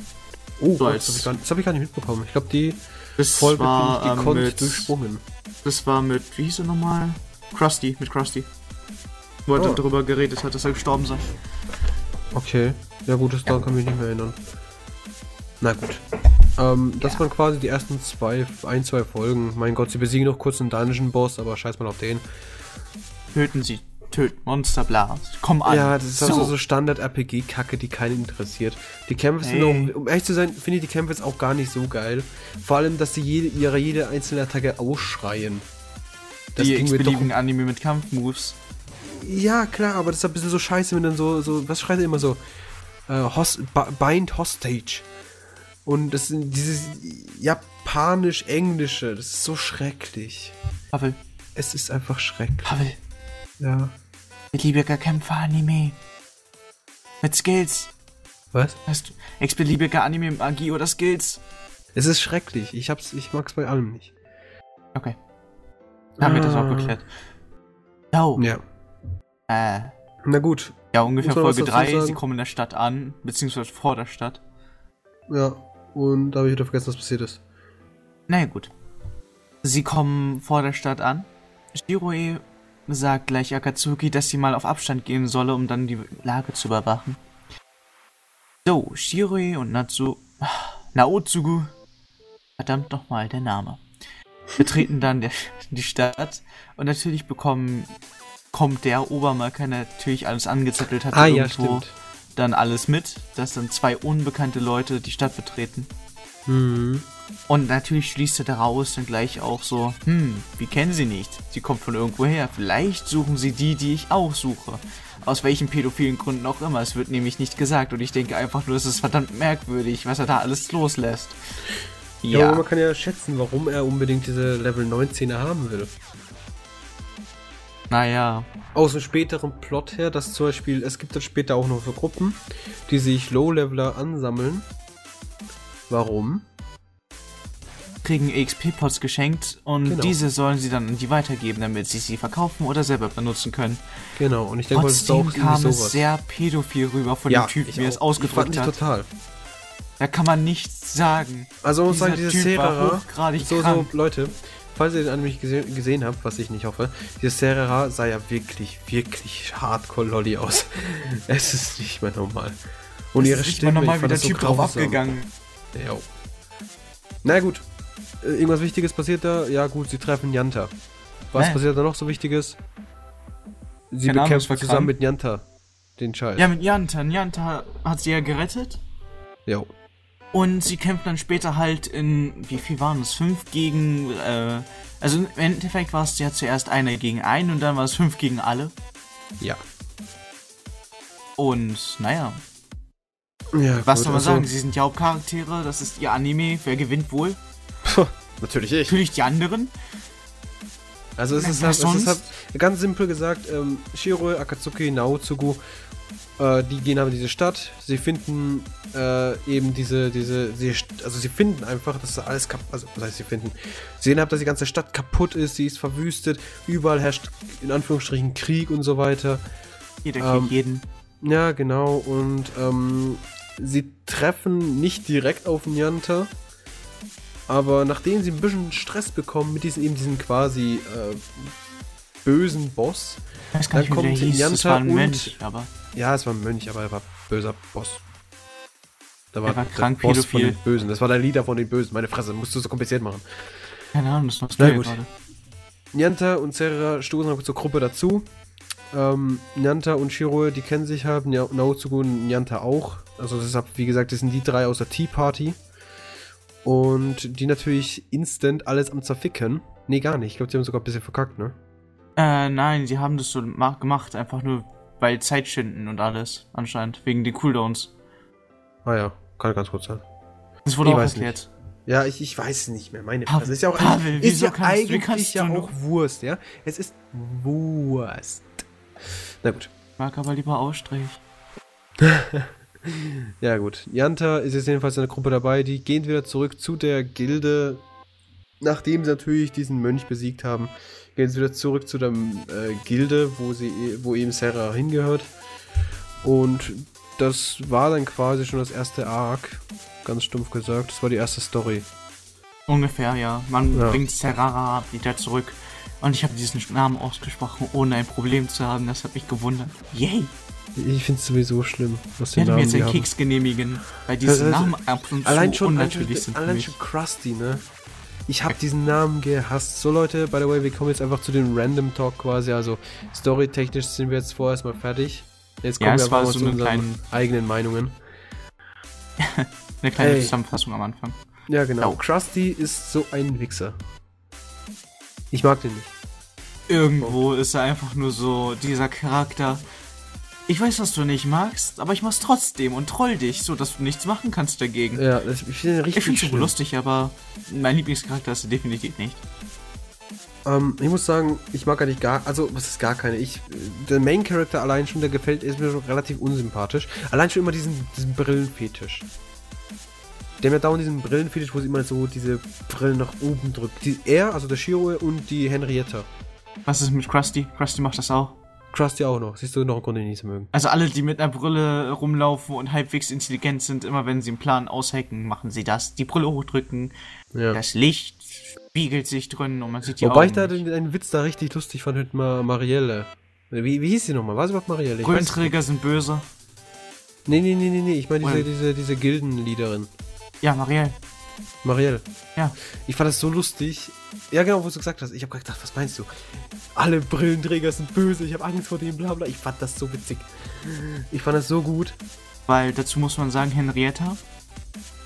Oh, So Gott, als- das habe ich, gar nicht- das hab ich gar nicht mitbekommen. Ich glaube, die Das Folge war bin ich gekonnt mit, durchsprungen. das war mit, wie hieß er nochmal? Krusty, mit Krusty. Wo er Oh. darüber geredet hat, dass er gestorben sei. Okay. Ja gut, das daran kann ich mich nicht mehr erinnern. Na gut. Ähm, das Ja. waren quasi die ersten zwei, ein, zwei Folgen. Mein Gott, sie besiegen noch kurz einen Dungeon-Boss, aber scheiß mal auf den. Töten sie, töten, Monster, bla. Komm an. Ja, das ist also so Standard-RPG-Kacke, die keinen interessiert. Die Kämpfe sind auch, um ehrlich zu sein, finde ich die Kämpfe jetzt auch gar nicht so geil. Vor allem, dass sie jede, ihre jede einzelne Attacke ausschreien. Das die x-beliebigen Anime mit Kampfmoves. Ja, klar, aber das ist ein bisschen so scheiße, wenn dann so, so was schreit er immer so? Äh, Hos Ba- Bind Hostage. Und das sind dieses japanisch-englische, das ist so schrecklich. Pavel, Es ist einfach schrecklich. Pavel, Ja. Beliebiger Kämpfer-Anime. Mit Skills. Was? Du, x-beliebiger Anime mit Magie oder Skills. Es ist schrecklich. Ich hab's, ich mag's bei allem nicht. Okay. Haben wir das auch Ah. geklärt. Oh. Ja. Äh. Na gut. Ja, ungefähr Folge dazu 3. sagen? Sie kommen in der Stadt an, beziehungsweise vor der Stadt. Ja. Und da habe ich wieder vergessen, was passiert ist. Naja, gut. Sie kommen vor der Stadt an. Shiroe sagt gleich Akatsuki, dass sie mal auf Abstand gehen solle, um dann die Lage zu überwachen. So, Shiroe und Natsu... Naotsugu... Verdammt nochmal der Name. Betreten dann der, die Stadt und natürlich bekommen... Kommt der Obermarker natürlich alles angezettelt hat Ah, ja, stimmt. dann alles mit, dass dann zwei unbekannte Leute die Stadt betreten. Mhm. Und natürlich schließt er daraus dann gleich auch so, hm, wir kennen sie nicht. Sie kommt von irgendwoher. Vielleicht suchen sie die, die ich auch suche. Aus welchen pädophilen Gründen auch immer. Es wird nämlich nicht gesagt. Und ich denke einfach nur, es ist verdammt merkwürdig, was er da alles loslässt. Ja, Ja, aber man kann ja schätzen, warum er unbedingt diese Level 19er haben will. naja. Aus dem späteren Plot her, dass zum Beispiel, es gibt dann später auch noch so Gruppen, die sich Low-Leveler ansammeln. Warum? Kriegen XP-Pots geschenkt und Genau. diese sollen sie dann an die weitergeben, damit sie sie verkaufen oder selber benutzen können. Genau, und ich denke mal, das ist auch Trotzdem kam es sehr pädophil rüber von dem Typen, wie er es fand hat. nicht total. Da kann man nichts sagen. Also, muss sagen, Dieser diese Typ war Serera, hochgradig so, so, krank. Leute, falls ihr den Anime nicht gesehen, habt, was ich nicht hoffe, diese Serera sah ja wirklich, wirklich hardcore-lolly aus. es ist nicht mehr normal. Und Es ihre ist nicht Stimme, mal normal, ich wie der das so Typ drauf abgegangen. Ja. Na gut. Äh, Irgendwas Wichtiges passiert da? Ja gut, sie treffen Yanta. Was Hä? passiert da noch so Wichtiges? Sie Keine bekämpfen zusammen krank. mit Yanta den Scheiß. Ja, mit Janta. Janta hat sie ja gerettet. Jo. Und sie kämpfen dann später halt in, wie viel waren es? Fünf gegen, äh, also im Endeffekt war es ja zuerst einer gegen einen und dann war es fünf gegen alle. Ja. Und, naja, ja was gut, soll man also- sagen? Sie sind die Hauptcharaktere, das ist ihr Anime. Wer gewinnt wohl? Puh, natürlich ich. Natürlich die anderen. Also es Na, ist, halt, es ist halt ganz simpel gesagt, ähm, Shiro, Akatsuki, Naotsugu, äh, die gehen aber in diese Stadt, sie finden äh, eben diese, diese, sie, also sie finden einfach, dass da alles kaputt, also was heißt sie finden, sie sehen halt, dass die ganze Stadt kaputt ist, sie ist verwüstet, überall herrscht in Anführungsstrichen Krieg und so weiter. Jeder Ähm, kriegt jeden. Ja, genau, und ähm, sie treffen nicht direkt auf Nyanta, aber nachdem sie ein bisschen Stress bekommen mit diesem eben diesen quasi äh, bösen Boss, dann kommt hieß. War ein und- Mönch, aber ja, es war ein Mönch, aber er war böser Boss. Da Er war krank Boss von pädophil. den Bösen. Das war der Leader von den Bösen. Meine Fresse, musst du so kompliziert machen. keine Ahnung, das ist noch Na gut. gerade. Nyanta und Serra stoßen zur Gruppe dazu. Ähm, Nyanta und Shiro, die kennen sich halt, Naotsugu und Nyanta auch. Also deshalb, wie gesagt, das sind die drei aus der Tea Party. Und die natürlich instant alles am zerficken. Nee, gar nicht. Ich glaube, die haben sogar ein bisschen verkackt, ne? Äh, nein, sie haben das so ma- gemacht, einfach nur weil Zeit schinden und alles, anscheinend, wegen den Cooldowns. Ah ja, kann ganz kurz sein. Das wurde Ich auch erklärt. Ja, ich, ich weiß es nicht mehr. Meine Pavel, Fresse. Ist ja auch, Pavel, ist ja kannst- eigentlich ja auch Wurst, ja? Es ist Wurst. Na gut. Ich mag aber lieber Ausstrich. Ja gut. Janta ist jetzt jedenfalls in der Gruppe dabei. Die gehen wieder zurück zu der Gilde. Nachdem sie natürlich diesen Mönch besiegt haben, gehen sie wieder zurück zu der äh, Gilde, wo sie, wo eben Serra hingehört. Und das war dann quasi schon das erste Arc. Ganz stumpf gesagt. Das war die erste Story. Ungefähr, ja. Man Ja. bringt Serrara wieder zurück. Und ich habe diesen Namen ausgesprochen, ohne ein Problem zu haben. Das hat mich gewundert. Yay! Ich finde es sowieso schlimm, was den werde mir Namen jetzt haben. Keks genehmigen, weil diese Also, Namen ab und Allein schon, unnatürlich sind allein schon Krusty, ne? Ich habe diesen Namen gehasst. So Leute, by the way, wir kommen jetzt einfach zu dem Random Talk quasi. Also storytechnisch sind wir jetzt vorerst mal fertig. Jetzt Ja, kommen wir war einfach mal so zu unseren kleine- eigenen Meinungen. Eine kleine Ey. Zusammenfassung am Anfang. Ja, genau. Ja. Krusty ist so ein Wichser. Ich mag den nicht. Irgendwo ist er einfach nur so dieser Charakter. Ich weiß, was du nicht magst, aber ich mach's trotzdem und troll dich, so dass du nichts machen kannst dagegen. Ja, das, ich finde richtig ich find's super schlimm. lustig, aber mein Lieblingscharakter ist er definitiv nicht. Ähm, ich muss sagen, ich mag eigentlich gar, also was ist gar keine. Ich, der Main Character allein schon, der gefällt, ist mir schon relativ unsympathisch. Allein schon immer diesen, diesen Brillenfetisch. Haben ja dauernd diesen Brillenfetisch, wo sie immer so diese Brillen nach oben drückt. Die, er, also der Shiro und die Henrietta. Was ist mit Krusty? Krusty macht das auch. Krusty auch noch. Siehst du noch einen Grund, den nicht zu mögen. Also alle, die mit einer Brille rumlaufen und halbwegs intelligent sind, immer wenn sie einen Plan aushacken, machen sie das. Die Brille hochdrücken, Ja. das Licht spiegelt sich drin und man sieht die Wobei Augen. ich da den, einen Witz da richtig lustig fand mit Ma Marielle. Wie, wie hieß sie nochmal? War sie überhaupt Marielle? Brillenträger sind böse. Nee, nee, nee, nee, nee. Ich meine diese, diese, diese Gildenleaderin. Ja, Marielle. Marielle. Ja. Ich fand das so lustig. Ja, genau, wo du gesagt hast. Ich habe gedacht, was meinst du? Alle Brillenträger sind böse, ich habe Angst vor denen, bla bla. Ich fand das so witzig. Ich fand das so gut. Weil dazu muss man sagen, Henrietta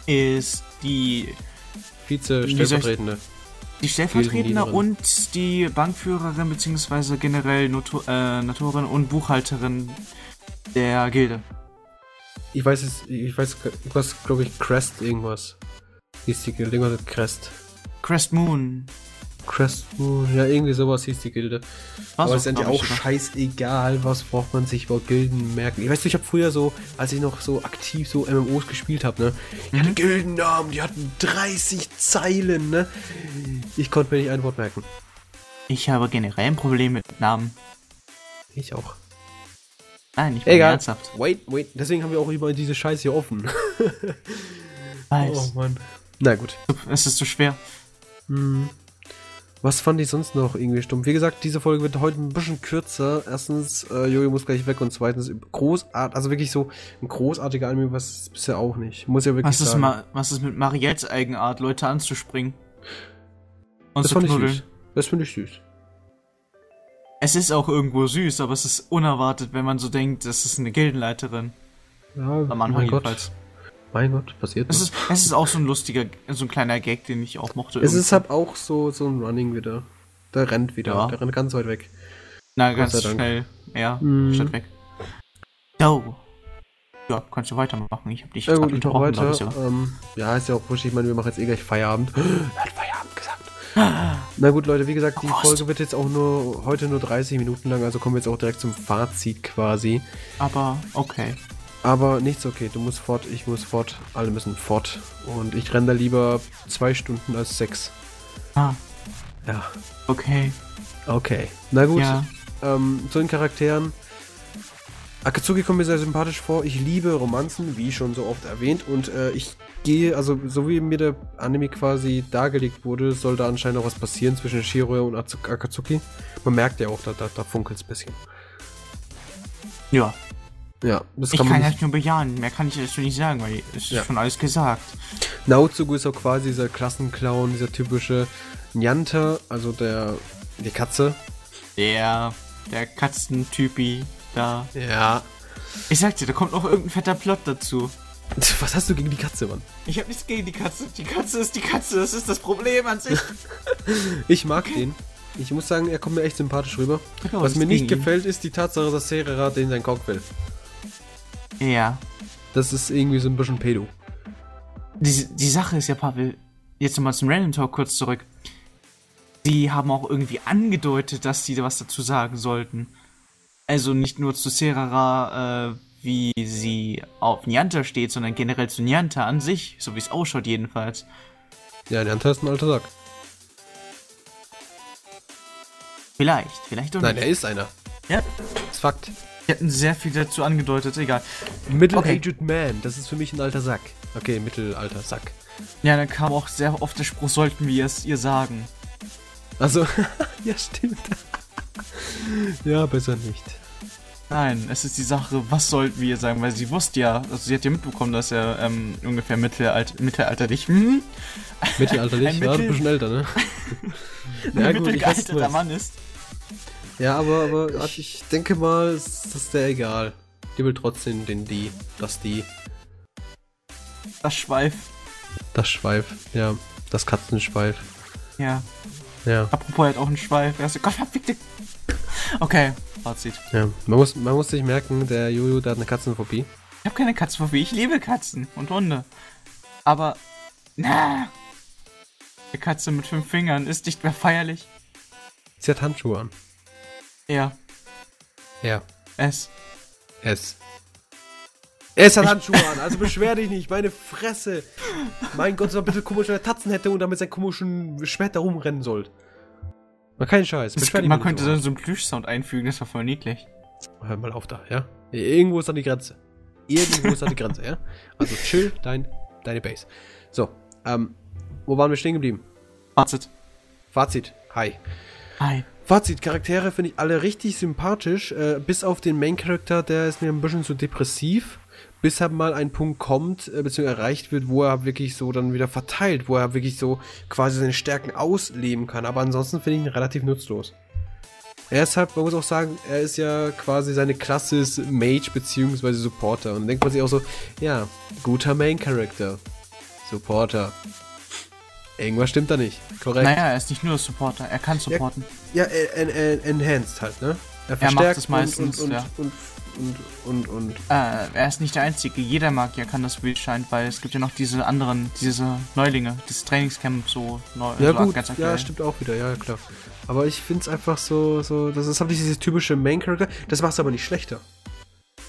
ist die, Vize-Stellvertretende. die Stellvertretende und die Bankführerin beziehungsweise generell Noto äh, Notorin und Buchhalterin der Gilde. Ich weiß es, ich weiß, was glaube ich, Crest irgendwas. Hieß die Gilde, irgendwas Crest. Crest Moon. Crest Moon, ja, irgendwie sowas hieß die Gilde. War's Aber es ist eigentlich auch ich, scheißegal, was braucht man sich über Gilden merken. Ich weiß nicht, ich habe früher so, als ich noch so aktiv so MMOs gespielt habe, ne, die Mhm. hatten Gildennamen, die hatten 30 Zeilen, ne. Ich konnte mir nicht ein Wort merken. Ich habe generell ein Problem mit Namen. Ich auch. Nein, ich bin Egal. ernsthaft. Wait, wait. Deswegen haben wir auch immer diese Scheiße hier offen. Weiß. Oh Mann. Na gut. Es ist zu schwer. Hm. Was fand ich sonst noch irgendwie stumpf? Wie gesagt, diese Folge wird heute ein bisschen kürzer. Erstens, äh, Jojo muss gleich weg und zweitens, großart, also wirklich so ein großartiger Anime, was ist bisher auch nicht. Muss ja wirklich Was ist, sagen. was ist mit Marielles Eigenart, Leute anzuspringen? Und das fand ich süß. Das finde ich süß. Es ist auch irgendwo süß, aber es ist unerwartet, wenn man so denkt, das ist eine Gildenleiterin. Ja, Am Anfang mein Gott. Mein Gott, passiert Es ist, es ist auch so ein lustiger, so ein kleiner Gag, den ich auch mochte. Es ist halt auch so, so ein Running wieder. Der rennt wieder. Ja. Der rennt ganz weit weg. Na, Gott ganz schnell. Ja, Mhm. statt weg. So. Ja, kannst du weitermachen. Ich hab dich Ja gut, unterbrochen, weiter. ich sogar. Ähm, ja, ist ja auch wurscht. Ich meine, wir machen jetzt eh gleich Feierabend. er hat Feierabend gesagt. Na gut, Leute, wie gesagt, die. Folge wird jetzt auch nur heute nur 30 Minuten lang, also kommen wir jetzt auch direkt zum Fazit quasi. Aber okay. Aber nichts okay, du musst fort, ich muss fort, alle müssen fort. Und ich renne da lieber zwei Stunden als sechs. Ah, Ja, okay. okay. Na gut, Ja. ähm, zu den Charakteren. Akatsuki kommt mir sehr sympathisch vor. Ich liebe Romanzen, wie schon so oft erwähnt. Und äh, ich gehe, also so wie mir der Anime quasi dargelegt wurde, soll da anscheinend noch was passieren zwischen Shiro und Atsu- Akatsuki. Man merkt ja auch, da, da, da funkelt es ein bisschen. Ja. Ja, das Ich kann kann man halt nicht. nur bejahen. Mehr kann ich dazu nicht sagen, weil es ist Ja. schon alles gesagt. Naozugu ist auch quasi dieser Klassenclown, dieser typische Nyanta, also der, die Katze. Der, der Katzentypi da. Ja. Ich sag dir, da kommt noch irgendein fetter Plot dazu. Was hast du gegen die Katze, Mann? Ich hab nichts gegen die Katze. Die Katze ist die Katze. Das ist das Problem an sich. Ich mag den. Ich muss sagen, er kommt mir echt sympathisch rüber. Genau, Was ist mir nicht gefällt, ist die Tatsache, dass Serera den sein Cock will. Ja. Das ist irgendwie so ein bisschen pedo. Die, die Sache ist ja, Pavel, jetzt nochmal zum Random Talk kurz zurück. Die haben auch irgendwie angedeutet, dass die da was dazu sagen sollten. Also nicht nur zu Serara, äh, wie sie auf Nyanta steht, sondern generell zu Nyanta an sich, so wie es ausschaut jedenfalls. Ja, Nyanta ist ein alter Sack. Vielleicht, vielleicht auch Nein, nicht. er ist einer. Ja, Das ist Fakt. Die hatten sehr viel dazu angedeutet, egal. Middle-aged man, das ist für mich ein alter Sack. Okay, mittelalter Sack. Ja, dann kam auch sehr oft der Spruch, sollten wir es ihr sagen. Also, ja, stimmt. ja, besser nicht. Nein, es ist die Sache, was sollten wir ihr sagen, weil sie wusste ja, also sie hat ja mitbekommen, dass er ähm, ungefähr mittelalt mittelalterlich, hm, Mittelalterlich, Ein ja, ein Mittel- bisschen älter, ne? ein ja, gut, meinst. Mann ist. Ja, aber, aber ich denke mal, ist das der egal. Die will trotzdem den die, das die, Das Schweif. das Schweif, ja, das Katzenschweif, Ja. ja, Apropos, er hat auch einen Schweif. Er ist so, Gott verfickte. Okay, Fazit. ja. Man muss, man muss sich merken, der Jojo, der hat eine Katzenphobie. Ich habe keine Katzenphobie. Ich liebe Katzen und Hunde. Aber, na. Die Katze mit fünf Fingern ist nicht mehr feierlich. Sie hat Handschuhe an. Ja, Ja, es. es. Es hat Handschuhe an, also beschwer dich nicht, meine Fresse. Mein Gott, so ein bisschen komische Tatzen hätte und damit seinen komischen Schwert da rumrennen soll. Mal keinen Scheiß. Das, beschwer dich man nicht könnte so. so einen Plüschsound einfügen, das war voll niedlich. Hör mal auf da, ja? Irgendwo ist dann die Grenze. Irgendwo ist dann die Grenze, ja? Also chill dein, deine Base. So, ähm, wo waren wir stehen geblieben? Fazit. Fazit. Hi. Hi. Fazit, Charaktere finde ich alle richtig sympathisch, äh, bis auf den Main-Charakter, der ist mir ein bisschen zu depressiv, bis halt mal ein Punkt kommt, äh, beziehungsweise erreicht wird, wo er wirklich so dann wieder verteilt, wo er wirklich so quasi seine Stärken ausleben kann, aber ansonsten finde ich ihn relativ nutzlos. Er ist halt, man muss auch sagen, er ist ja quasi seine Klasse Mage beziehungsweise Supporter und dann denkt man sich auch so, ja, guter Main-Charakter, Supporter. Irgendwas stimmt da nicht, korrekt. Naja, er ist nicht nur Supporter, er kann supporten. Ja, äh, en, en, enhanced halt, ne? Er macht verstärkt es meistens, und, und, ja. und, und, und, und, Äh, er ist nicht der Einzige. Jeder Magier kann das Wheel scheint, weil es gibt ja noch diese anderen, diese Neulinge, das Trainingscamp so neu. Ja so gut, ganz ja, stimmt auch wieder, ja klar. Aber ich find's einfach so, so, das ist halt dieses typische Main-Character, das macht's aber nicht schlechter.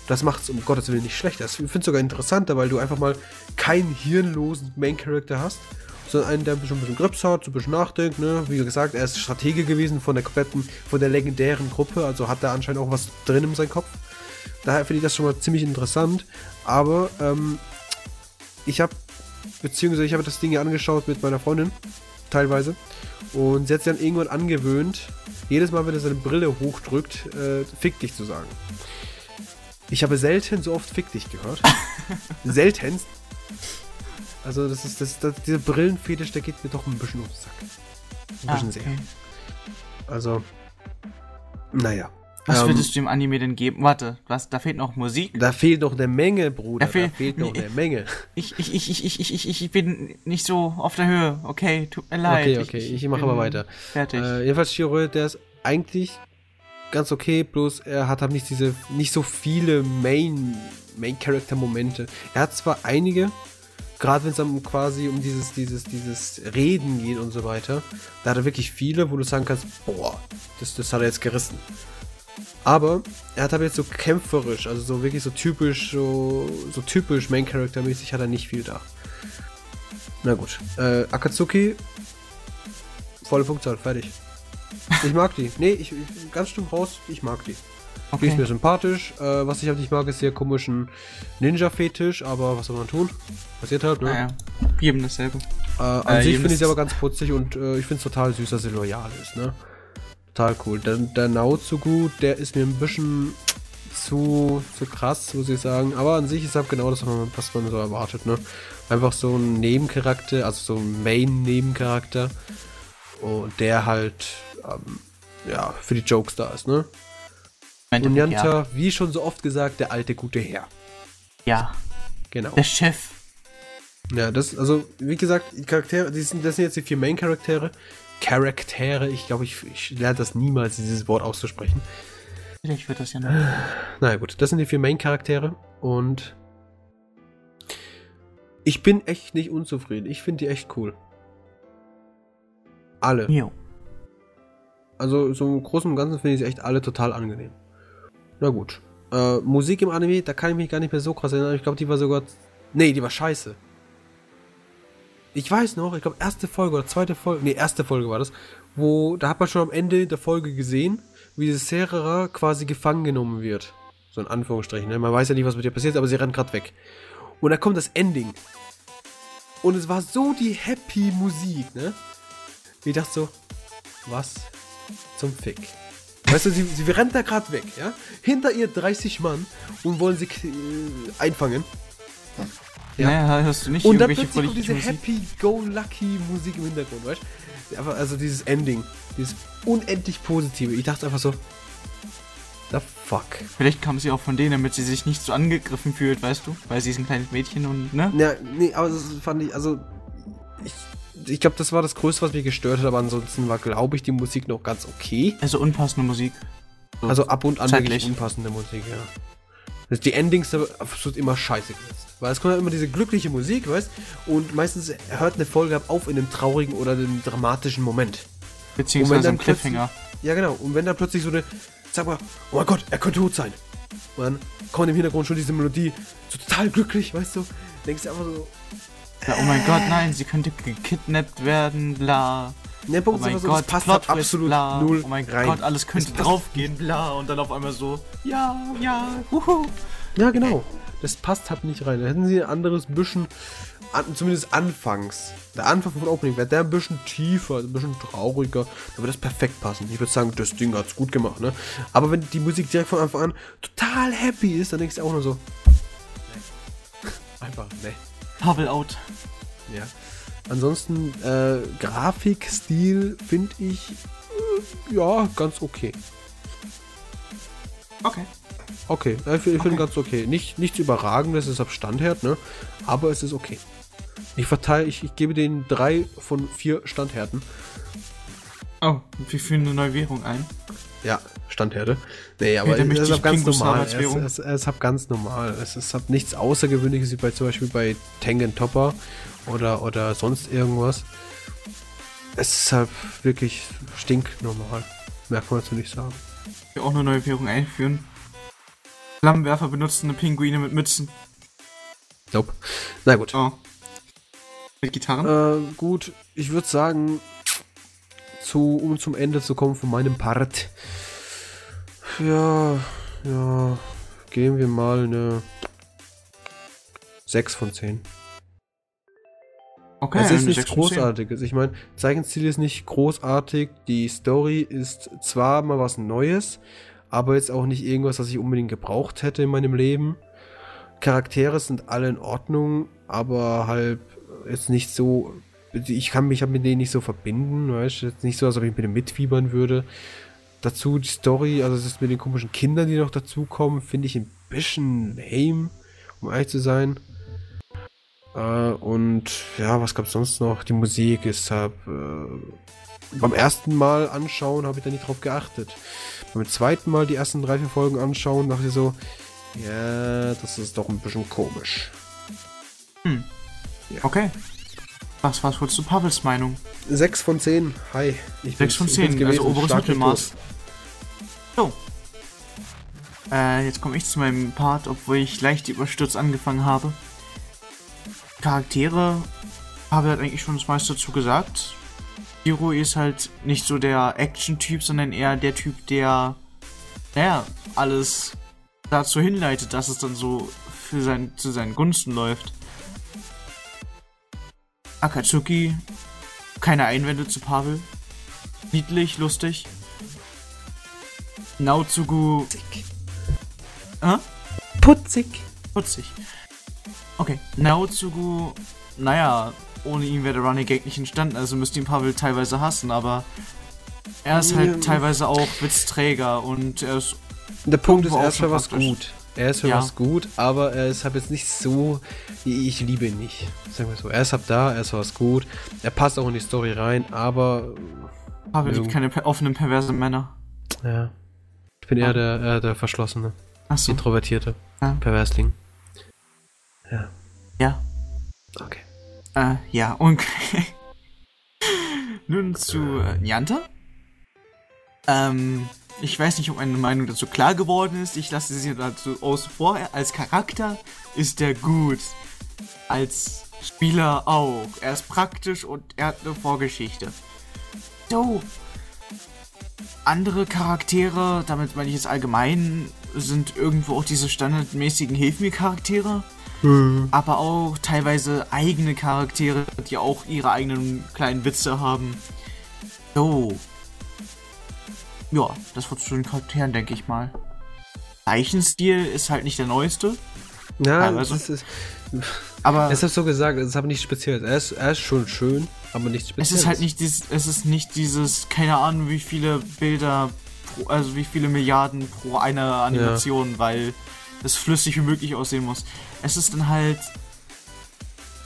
Das macht's um Gottes Willen nicht schlechter. Ich find's sogar interessanter, weil du einfach mal keinen hirnlosen Main-Character hast, sondern einen, der schon ein bisschen Grips hat, so ein bisschen nachdenkt, ne? Wie gesagt, er ist Stratege gewesen von der kompletten, von der legendären Gruppe, also hat er anscheinend auch was drin in seinem Kopf. Daher finde ich das schon mal ziemlich interessant. Aber ähm, ich habe, beziehungsweise ich habe das Ding ja angeschaut mit meiner Freundin, teilweise. Und sie hat sich dann irgendwann angewöhnt, jedes Mal, wenn er seine Brille hochdrückt, äh, fick dich zu sagen. Ich habe selten so oft fick dich gehört. Seltenst. Also das ist das, das dieser Brillenfetisch, der geht mir doch ein bisschen ums Sack. Ein Ah, bisschen sehr. okay. Also, naja. Was Ähm, würdest du dem Anime denn geben? Warte, was? Da fehlt noch Musik? Da fehlt noch eine Menge, Bruder. Da fehl- da fehlt noch nee. eine Menge. Ich, ich, ich, ich, ich, ich, ich, ich bin nicht so auf der Höhe. Okay, tut mir leid. Okay, okay, ich mache bin aber weiter. Fertig. Äh, jedenfalls Shiro, der ist eigentlich ganz okay, bloß er hat halt nicht diese, nicht so viele Main, Main Character Momente. Er hat zwar einige, gerade wenn es dann quasi um dieses, dieses, dieses Reden geht und so weiter, da hat er wirklich viele, wo du sagen kannst, boah, das, das hat er jetzt gerissen. Aber er hat aber jetzt so kämpferisch, also so wirklich so typisch, so, so typisch Main Character mäßig hat er nicht viel da. Na gut. Äh, Akatsuki, volle Punktzahl, fertig. Ich mag die. Nee, ich, ich ganz stumpf raus, ich mag die. Die ist mir okay. sympathisch. Äh, was ich halt nicht mag, ist der komischen Ninja-Fetisch, aber was soll man tun? Passiert halt, ne? Naja, jedem dasselbe. Äh, an Äh, sich finde ich sie aber ganz putzig und äh, ich finde es total süß, dass sie loyal ist, ne? Total cool. Der, der Naozugu, der ist mir ein bisschen zu, zu krass, muss ich sagen. Aber an sich ist halt genau das, was man, was man so erwartet, ne? Einfach so ein Nebencharakter, also so ein Main-Nebencharakter. Und der halt, ähm, ja, für die Jokes da ist, ne? Im Und Endeffekt, Janta, wie schon so oft gesagt, der alte gute Herr. Ja, Genau. der Chef. Ja, das, also, wie gesagt, die Charaktere, die sind, das sind jetzt die vier Main-Charaktere. Charaktere, ich glaube, ich, ich lerne das niemals, dieses Wort auszusprechen. Vielleicht wird das ja noch. Naja, gut, das sind die vier Main-Charaktere und ich bin echt nicht unzufrieden. Ich finde die echt cool. Alle. Jo. Also, so im Großen und Ganzen finde ich sie echt alle total angenehm. Na gut. Äh, Musik im Anime, da kann ich mich gar nicht mehr so krass erinnern. Ich glaube, die war sogar. Nee, die war scheiße. Ich weiß noch, ich glaube, erste Folge oder zweite Folge, nee, erste Folge war das, wo, da hat man schon am Ende der Folge gesehen, wie dieses Serera quasi gefangen genommen wird. So in Anführungsstrichen, ne? Man weiß ja nicht, was mit ihr passiert, aber sie rennt gerade weg. Und da kommt das Ending. Und es war so die happy Musik, ne? Ich dachte so, was zum Fick? Weißt du, sie, sie rennt da gerade weg, ja? Hinter ihr 30 Mann und wollen sie äh, einfangen. Ja. Naja, hörst du nicht Und dann plötzlich kommt diese? Happy-Go-Lucky-Musik im Hintergrund, weißt du? Also dieses Ending, dieses unendlich Positive. Ich dachte einfach so, the fuck. Vielleicht kam sie auch von denen, damit sie sich nicht so angegriffen fühlt, weißt du? Weil sie ist ein kleines Mädchen und, ne? Ja, nee, aber das fand ich, also, ich, ich glaube, das war das Größte, was mich gestört hat, aber ansonsten war, glaube ich, die Musik noch ganz okay. Also unpassende Musik. So. Also ab und an wirklich unpassende Musik, ja. Das die Endings sind absolut immer scheiße gesetzt. Weil es kommt halt immer diese glückliche Musik, weißt Und meistens hört eine Folge auf in einem traurigen oder einem dramatischen Moment. Beziehungsweise ein Cliffhanger. Ja, genau. Und wenn dann plötzlich so eine, sag mal, oh mein Gott, er könnte tot sein. Und dann kommt im Hintergrund schon diese Melodie, so total glücklich, weißt du? Denkst du einfach so, Ja, oh mein Gott, nein, sie könnte gekidnappt werden, bla. der Oh mein so, Gott, das passt Plot halt absolut bla. null Oh mein rein. Gott, alles könnte draufgehen, bla. Und dann auf einmal so, ja, ja, huhu. Ja, genau. Das passt halt nicht rein. Da hätten sie ein anderes bisschen, an, zumindest anfangs. Der Anfang von Opening wäre der ein bisschen tiefer, ein bisschen trauriger. Da würde das perfekt passen. Ich würde sagen, das Ding hat's gut gemacht, ne? Aber wenn die Musik direkt von Anfang an total happy ist, dann denkst du auch nur so. Nee. Einfach, ne. Pavel out. Ja. Ansonsten, äh, Grafikstil finde ich, äh, ja, ganz okay. Okay. Okay, äh, ich finde Okay. ganz okay. Nicht, nichts Überragendes, es ist ab Standherd, ne? Aber es ist okay. Ich verteile, ich, ich gebe den drei von vier Standhärten. Oh, wir führen eine neue Währung ein. Ja, Standhärte. Nee, aber dann es ist ich ab ganz normal. Es, es, es ist ganz normal. Es ist ab nichts Außergewöhnliches wie bei zum Beispiel bei Tengen Topper oder, oder sonst irgendwas. Es ist halt wirklich stinknormal. Mehr kann man dazu nicht sagen. Wir auch eine neue Währung einführen. Flammenwerfer benutzende Pinguine mit Mützen. Nope. Na gut. Oh. Mit Gitarren? Äh, gut, ich würde sagen, zu, um zum Ende zu kommen von meinem Part. Ja, ja, geben wir mal eine 6 von 10. okay, es ist nichts 6 von 10. Großartiges. Ich meine, Zeichenstil ist nicht großartig. Die Story ist zwar mal was Neues, aber jetzt auch nicht irgendwas, was ich unbedingt gebraucht hätte in meinem Leben. Charaktere sind alle in Ordnung, aber halt jetzt nicht so. Ich kann mich mit denen nicht so verbinden, weißt du? Jetzt nicht so, als ob ich mit denen mitfiebern würde. Dazu die Story, also es ist mit den komischen Kindern, die noch dazukommen, finde ich ein bisschen lame, um ehrlich zu sein. Äh, und ja, was gab's sonst noch? Die Musik ist hab, äh, beim ersten Mal anschauen habe ich da nicht drauf geachtet. Beim zweiten Mal die ersten drei, vier Folgen anschauen, dachte ich so, ja, das ist doch ein bisschen komisch. Okay. Was war's wohl zu Pavels Meinung? 6 von 10, hi. Ich 6 von bin's- ich bin's 10, gewesen, also oberes Mittelmaß. So. Äh, jetzt komme ich zu meinem Part, obwohl ich leicht überstürzt angefangen habe. Charaktere habe halt eigentlich schon das meiste dazu gesagt. Hiro ist halt nicht so der Action-Typ, sondern eher der Typ, der, naja, alles dazu hinleitet, dass es dann so für sein, zu seinen Gunsten läuft. Akatsuki, keine Einwände zu Pavel. Niedlich, lustig. Naozugu. Hä? Putzig. Putzig. Okay. Naozugu, naja, ohne ihn wäre der Running Gag nicht entstanden, also müsste ihn Pavel teilweise hassen, aber er ist halt Ja. teilweise auch Witzträger und er ist. Der Punkt ist, er ist für was gut. Er ist für Ja. was gut, aber er ist halt jetzt nicht so. Ich liebe ihn nicht. Sagen wir so. Er ist halt da, er ist für was gut. Er passt auch in die Story rein, aber. Pavel liebt Irgend- keine offenen, perversen Männer. Ja. Ich bin eher Ah. der, äh, der Verschlossene, Achso. Introvertierte. Ja. Perversling. Ja. Ja. Okay. Äh, ja, und. Nun zu äh, Nianta. Ähm, ich weiß nicht, ob meine Meinung dazu klar geworden ist. Ich lasse sie dazu außen vor. Als Charakter ist er gut. Als Spieler auch. Er ist praktisch und er hat eine Vorgeschichte. So. Andere Charaktere, damit meine ich jetzt allgemein, sind irgendwo auch diese standardmäßigen Hilf mir Charaktere aber auch teilweise eigene Charaktere, die auch ihre eigenen kleinen Witze haben. So. Ja, das war zu den Charakteren, denke ich mal. Zeichenstil ist halt nicht der neueste, Ja, Teilweise. es ist, aber es ist so gesagt, es ist aber nicht speziell. Er ist, er ist schon schön, aber nicht speziell. es ist halt nicht dieses, es ist nicht dieses, keine Ahnung, wie viele Bilder, pro, also wie viele Milliarden pro eine Animation, weil es flüssig wie möglich aussehen muss. Es ist dann halt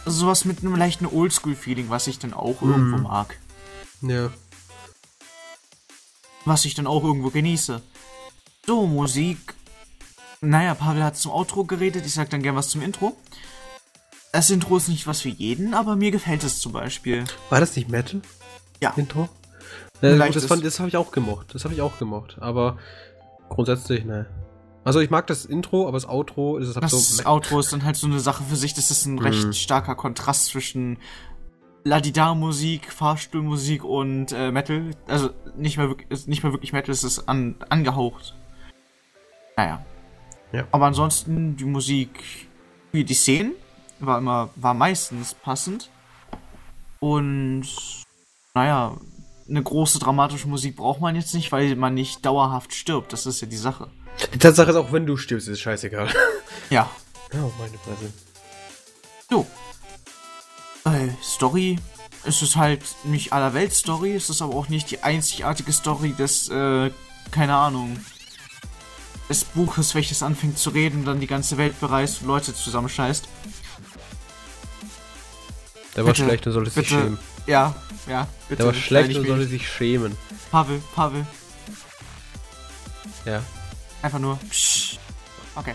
sowas mit einem leichten Oldschool-Feeling, was ich dann auch irgendwo Mhm. mag. Ja. Was ich dann auch irgendwo genieße. So, Musik. Naja, Pavel hat zum Outro geredet, ich sag dann gern was zum Intro. Das Intro ist nicht was für jeden, aber mir gefällt es zum Beispiel. War das nicht Metal? Ja. Intro? Leichtes. das fand- das habe ich auch gemocht. Das habe ich auch gemocht. Aber grundsätzlich, ne. Also ich mag das Intro, aber das Outro ist es halt Das so. Outro ist dann halt so eine Sache für sich. Das ist ein recht starker Kontrast zwischen Ladida-Musik, Fahrstuhlmusik und äh, Metal. Also nicht mehr, wirk- ist nicht mehr wirklich Metal, es ist an, angehaucht. Naja. Ja. Aber ansonsten die Musik, wie die Szenen, war immer, war meistens passend. Und naja, eine große dramatische Musik braucht man jetzt nicht, weil man nicht dauerhaft stirbt. Das ist ja die Sache. Die Tatsache ist auch, wenn du stirbst, ist es scheißegal. Ja. Oh, meine Fresse. So. Äh, Story. Es ist halt nicht aller Welt Story, es ist aber auch nicht die einzigartige Story des, äh, keine Ahnung, des Buches, welches anfängt zu reden und dann die ganze Welt bereist und Leute zusammenscheißt. Der war Bitte, schlecht und sollte sich bitte. schämen. Ja, ja, bitte. Der war schlecht und sollte sich schämen. Pavel, Pavel, Ja. einfach nur. Psch. Okay.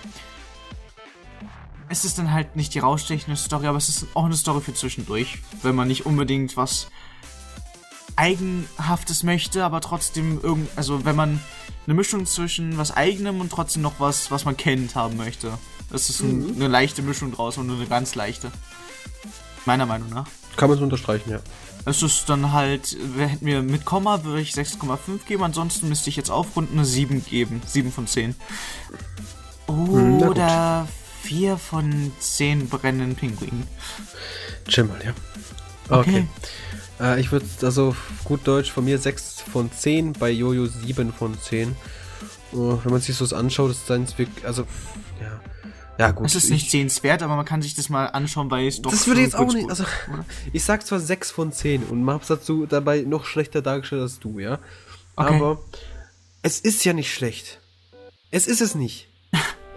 Es ist dann halt nicht die rausstechende Story, aber es ist auch eine Story für zwischendurch, wenn man nicht unbedingt was Eigenhaftes möchte, aber trotzdem irgend, also wenn man eine Mischung zwischen was Eigenem und trotzdem noch was, was man kennt haben möchte. Das ist ein, eine leichte Mischung draus und nur eine ganz leichte. Meiner Meinung nach. Kann man so unterstreichen, ja. Es ist dann halt, hätten wir mit Komma, würde ich 6,5 geben, ansonsten müsste ich jetzt aufrunden eine 7 geben. 7 von 10. Hm, na gut. Oder 4 von 10 brennenden Pinguinen. Chill mal, ja. Okay. Äh, ich würde, also gut Deutsch, von mir 6 von 10, bei Jojo 7 von 10. Äh, wenn man sich so das anschaut, ist wirklich, also, ja. Ja, gut. Es ist ich- nicht sehenswert, aber man kann sich das mal anschauen, weil es doch. Das würde jetzt auch nicht, also, oder? ich sag zwar 6 von 10 und hab's dazu dabei noch schlechter dargestellt als du, ja. Okay. Aber es ist ja nicht schlecht. Es ist es nicht.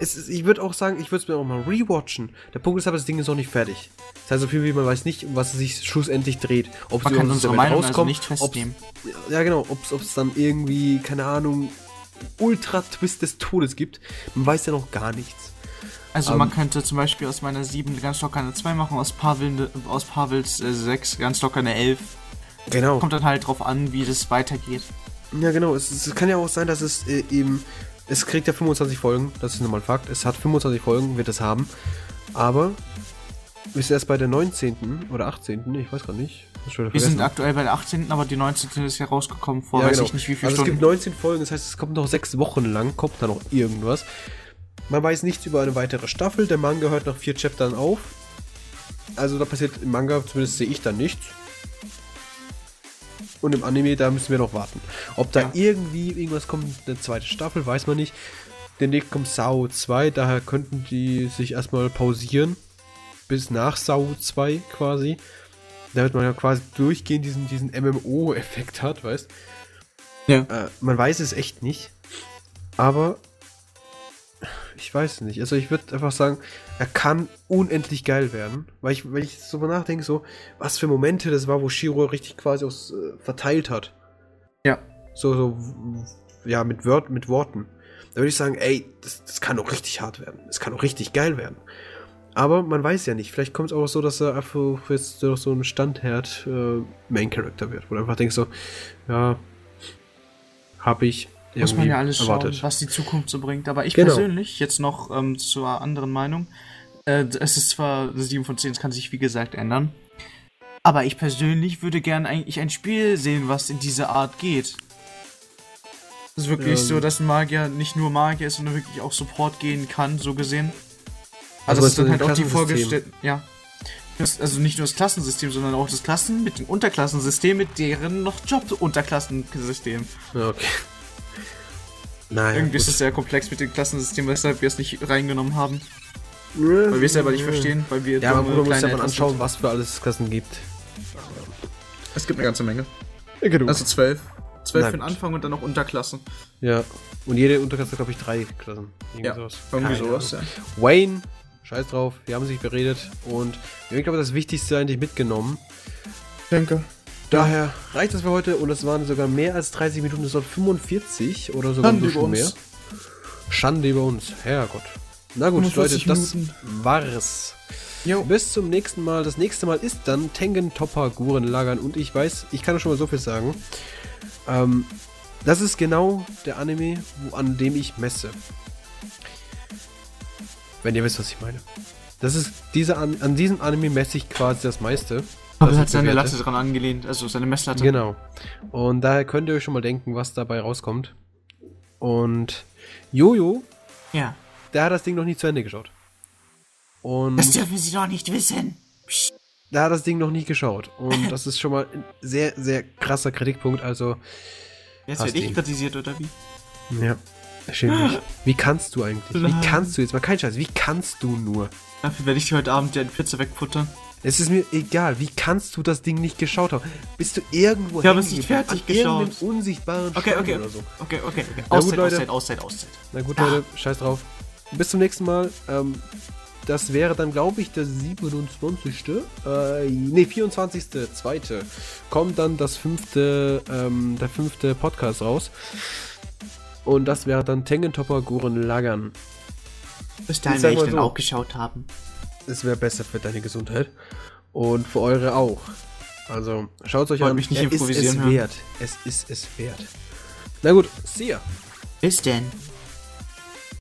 Ist, ich würde auch sagen, ich würde es mir auch mal rewatchen. Der Punkt ist aber, das Ding ist noch nicht fertig. Das heißt, so viel wie man weiß nicht, um was es sich schlussendlich dreht. Ob Man kann unsere Meinung also rauskommen, nicht festnehmen. Ja, genau. Ob es dann irgendwie, keine Ahnung, Ultra-Twist des Todes gibt. Man weiß ja noch gar nichts. Also Ähm, man könnte zum Beispiel aus meiner 7 ganz locker eine 2 machen, aus, Pavel, aus Pavels äh, 6 ganz locker eine 11. Genau. Kommt dann halt drauf an, wie das weitergeht. Ja, genau. Es, es kann ja auch sein, dass es äh, eben. Es kriegt ja 25 Folgen, das ist nochmal Fakt. Es hat 25 Folgen, wird es haben. Aber ist erst bei der 19. oder 18. Ich weiß gar nicht. Wir sind aktuell bei der 18., aber die 19. ist ja rausgekommen vor Ja, weiß genau. ich nicht wie viele also Stunden. es gibt 19 Folgen, das heißt, es kommt noch sechs Wochen lang, kommt da noch irgendwas. Man weiß nichts über eine weitere Staffel. Der Manga hört nach vier Chaptern auf. Also da passiert im Manga, zumindest sehe ich da nichts. Und im Anime, da müssen wir noch warten. Ob da Ja. irgendwie irgendwas kommt, eine zweite Staffel, weiß man nicht. Demnächst kommt Sao 2, daher könnten die sich erstmal pausieren. Bis nach Sao 2 quasi. Damit man ja quasi durchgehend diesen, diesen MMO-Effekt hat, weißt Ja. äh, man weiß es echt nicht. Aber ich weiß nicht. Also ich würde einfach sagen, er kann unendlich geil werden. Weil ich, wenn ich so nachdenke, so, was für Momente das war, wo Shiro richtig quasi aus, äh, verteilt hat. Ja. So, so, ja, mit, Wort, mit Worten. Da würde ich sagen, ey, das, das kann doch richtig hart werden. Das kann doch richtig geil werden. Aber man weiß ja nicht. Vielleicht kommt es auch so, dass er einfach jetzt noch so ein Standherd äh, Main Character wird. Wo du einfach denkst so, ja, habe ich Muss man ja alles schauen, erwartet. was die Zukunft so bringt. Aber ich Genau. persönlich, jetzt noch ähm, zur anderen Meinung, äh, es ist zwar eine 7 von 10, es kann sich wie gesagt ändern. Aber ich persönlich würde gern eigentlich ein Spiel sehen, was in diese Art geht. Es ist wirklich Ähm. so, dass ein Magier nicht nur Magier ist, sondern wirklich auch Support gehen kann, so gesehen. Also Also, das ist dann halt auch die Klassensystem? vorgestellte. Ja. Das, also nicht nur das Klassensystem, sondern auch das Klassen mit dem Unterklassensystem, mit deren noch Job-Unterklassensystem. Okay. Naja, Irgendwie ist gut. es sehr komplex mit dem Klassensystem, weshalb wir es nicht reingenommen haben. Weil wir es selber nicht verstehen, weil wir Ja, aber man muss ja mal anschauen, sind. was für alles Klassen gibt. Es gibt eine ganze Menge. Genug. Also zwölf. Zwölf für den. Anfang und dann noch Unterklassen. ja. Und jede Unterklasse, glaube ich, drei Klassen. Irgendwie Ja, sowas. irgendwie Keine sowas, ja. Wayne, scheiß drauf, wir haben sich beredet und wir haben, glaube ich, das Wichtigste eigentlich mitgenommen. Danke. Daher reicht das für heute und es waren sogar mehr als 30 Minuten, es waren 45 oder sogar Schande ein bisschen mehr. Schande über uns, Herrgott. Na gut, Leute, 45 das Minuten. war's. Jo. Bis zum nächsten Mal. Das nächste Mal ist dann Tengen Topper Guren Lagern und ich weiß, ich kann schon mal so viel sagen. Ähm, das ist genau der Anime, wo, an dem ich messe. Wenn ihr wisst, was ich meine. Das ist diese an, an diesem Anime messe ich quasi das meiste. Aber was er hat seine. Latte dran angelehnt, also seine Messlatte. Genau. Und daher könnt ihr euch schon mal denken, was dabei rauskommt. Und Jojo, Ja. der hat das Ding noch nie zu Ende geschaut. Und Das dürfen Sie doch nicht wissen. Psst. der hat das Ding noch nie geschaut. Und das ist schon mal ein sehr, sehr krasser Kritikpunkt. Also, Jetzt werde ich kritisiert, oder wie? ja, schäm dich. Wie kannst du eigentlich? Wie kannst du jetzt mal kein Scheiß? Wie kannst du nur? Dafür werde ich heute Abend ja die Pizza wegfuttern. Es ist mir egal, wie kannst du das Ding nicht geschaut haben? Bist du irgendwo Ich habe es nicht fertig geschaut. unsichtbaren Okay, Stein okay, oder so. okay, okay, okay. Na gut, Auszeit. Auszeit, Auszeit, Auszeit. Na gut, Ah. Leute, scheiß drauf. Bis zum nächsten Mal. Ähm, das wäre dann, glaube ich, der 27. Äh, nee, 24. Zweite. Kommt dann das fünfte, ähm, der fünfte Podcast raus. Und das wäre dann Tengentopper Guren Lagern. Bis dahin Ich werde ich mal dann so. auch geschaut haben. Es wäre besser für deine Gesundheit. Und für eure auch. Also, schaut euch Wollt an. mich nicht er ist es improvisieren hören. wert. Es ist es wert. Na gut, see ya. Bis denn.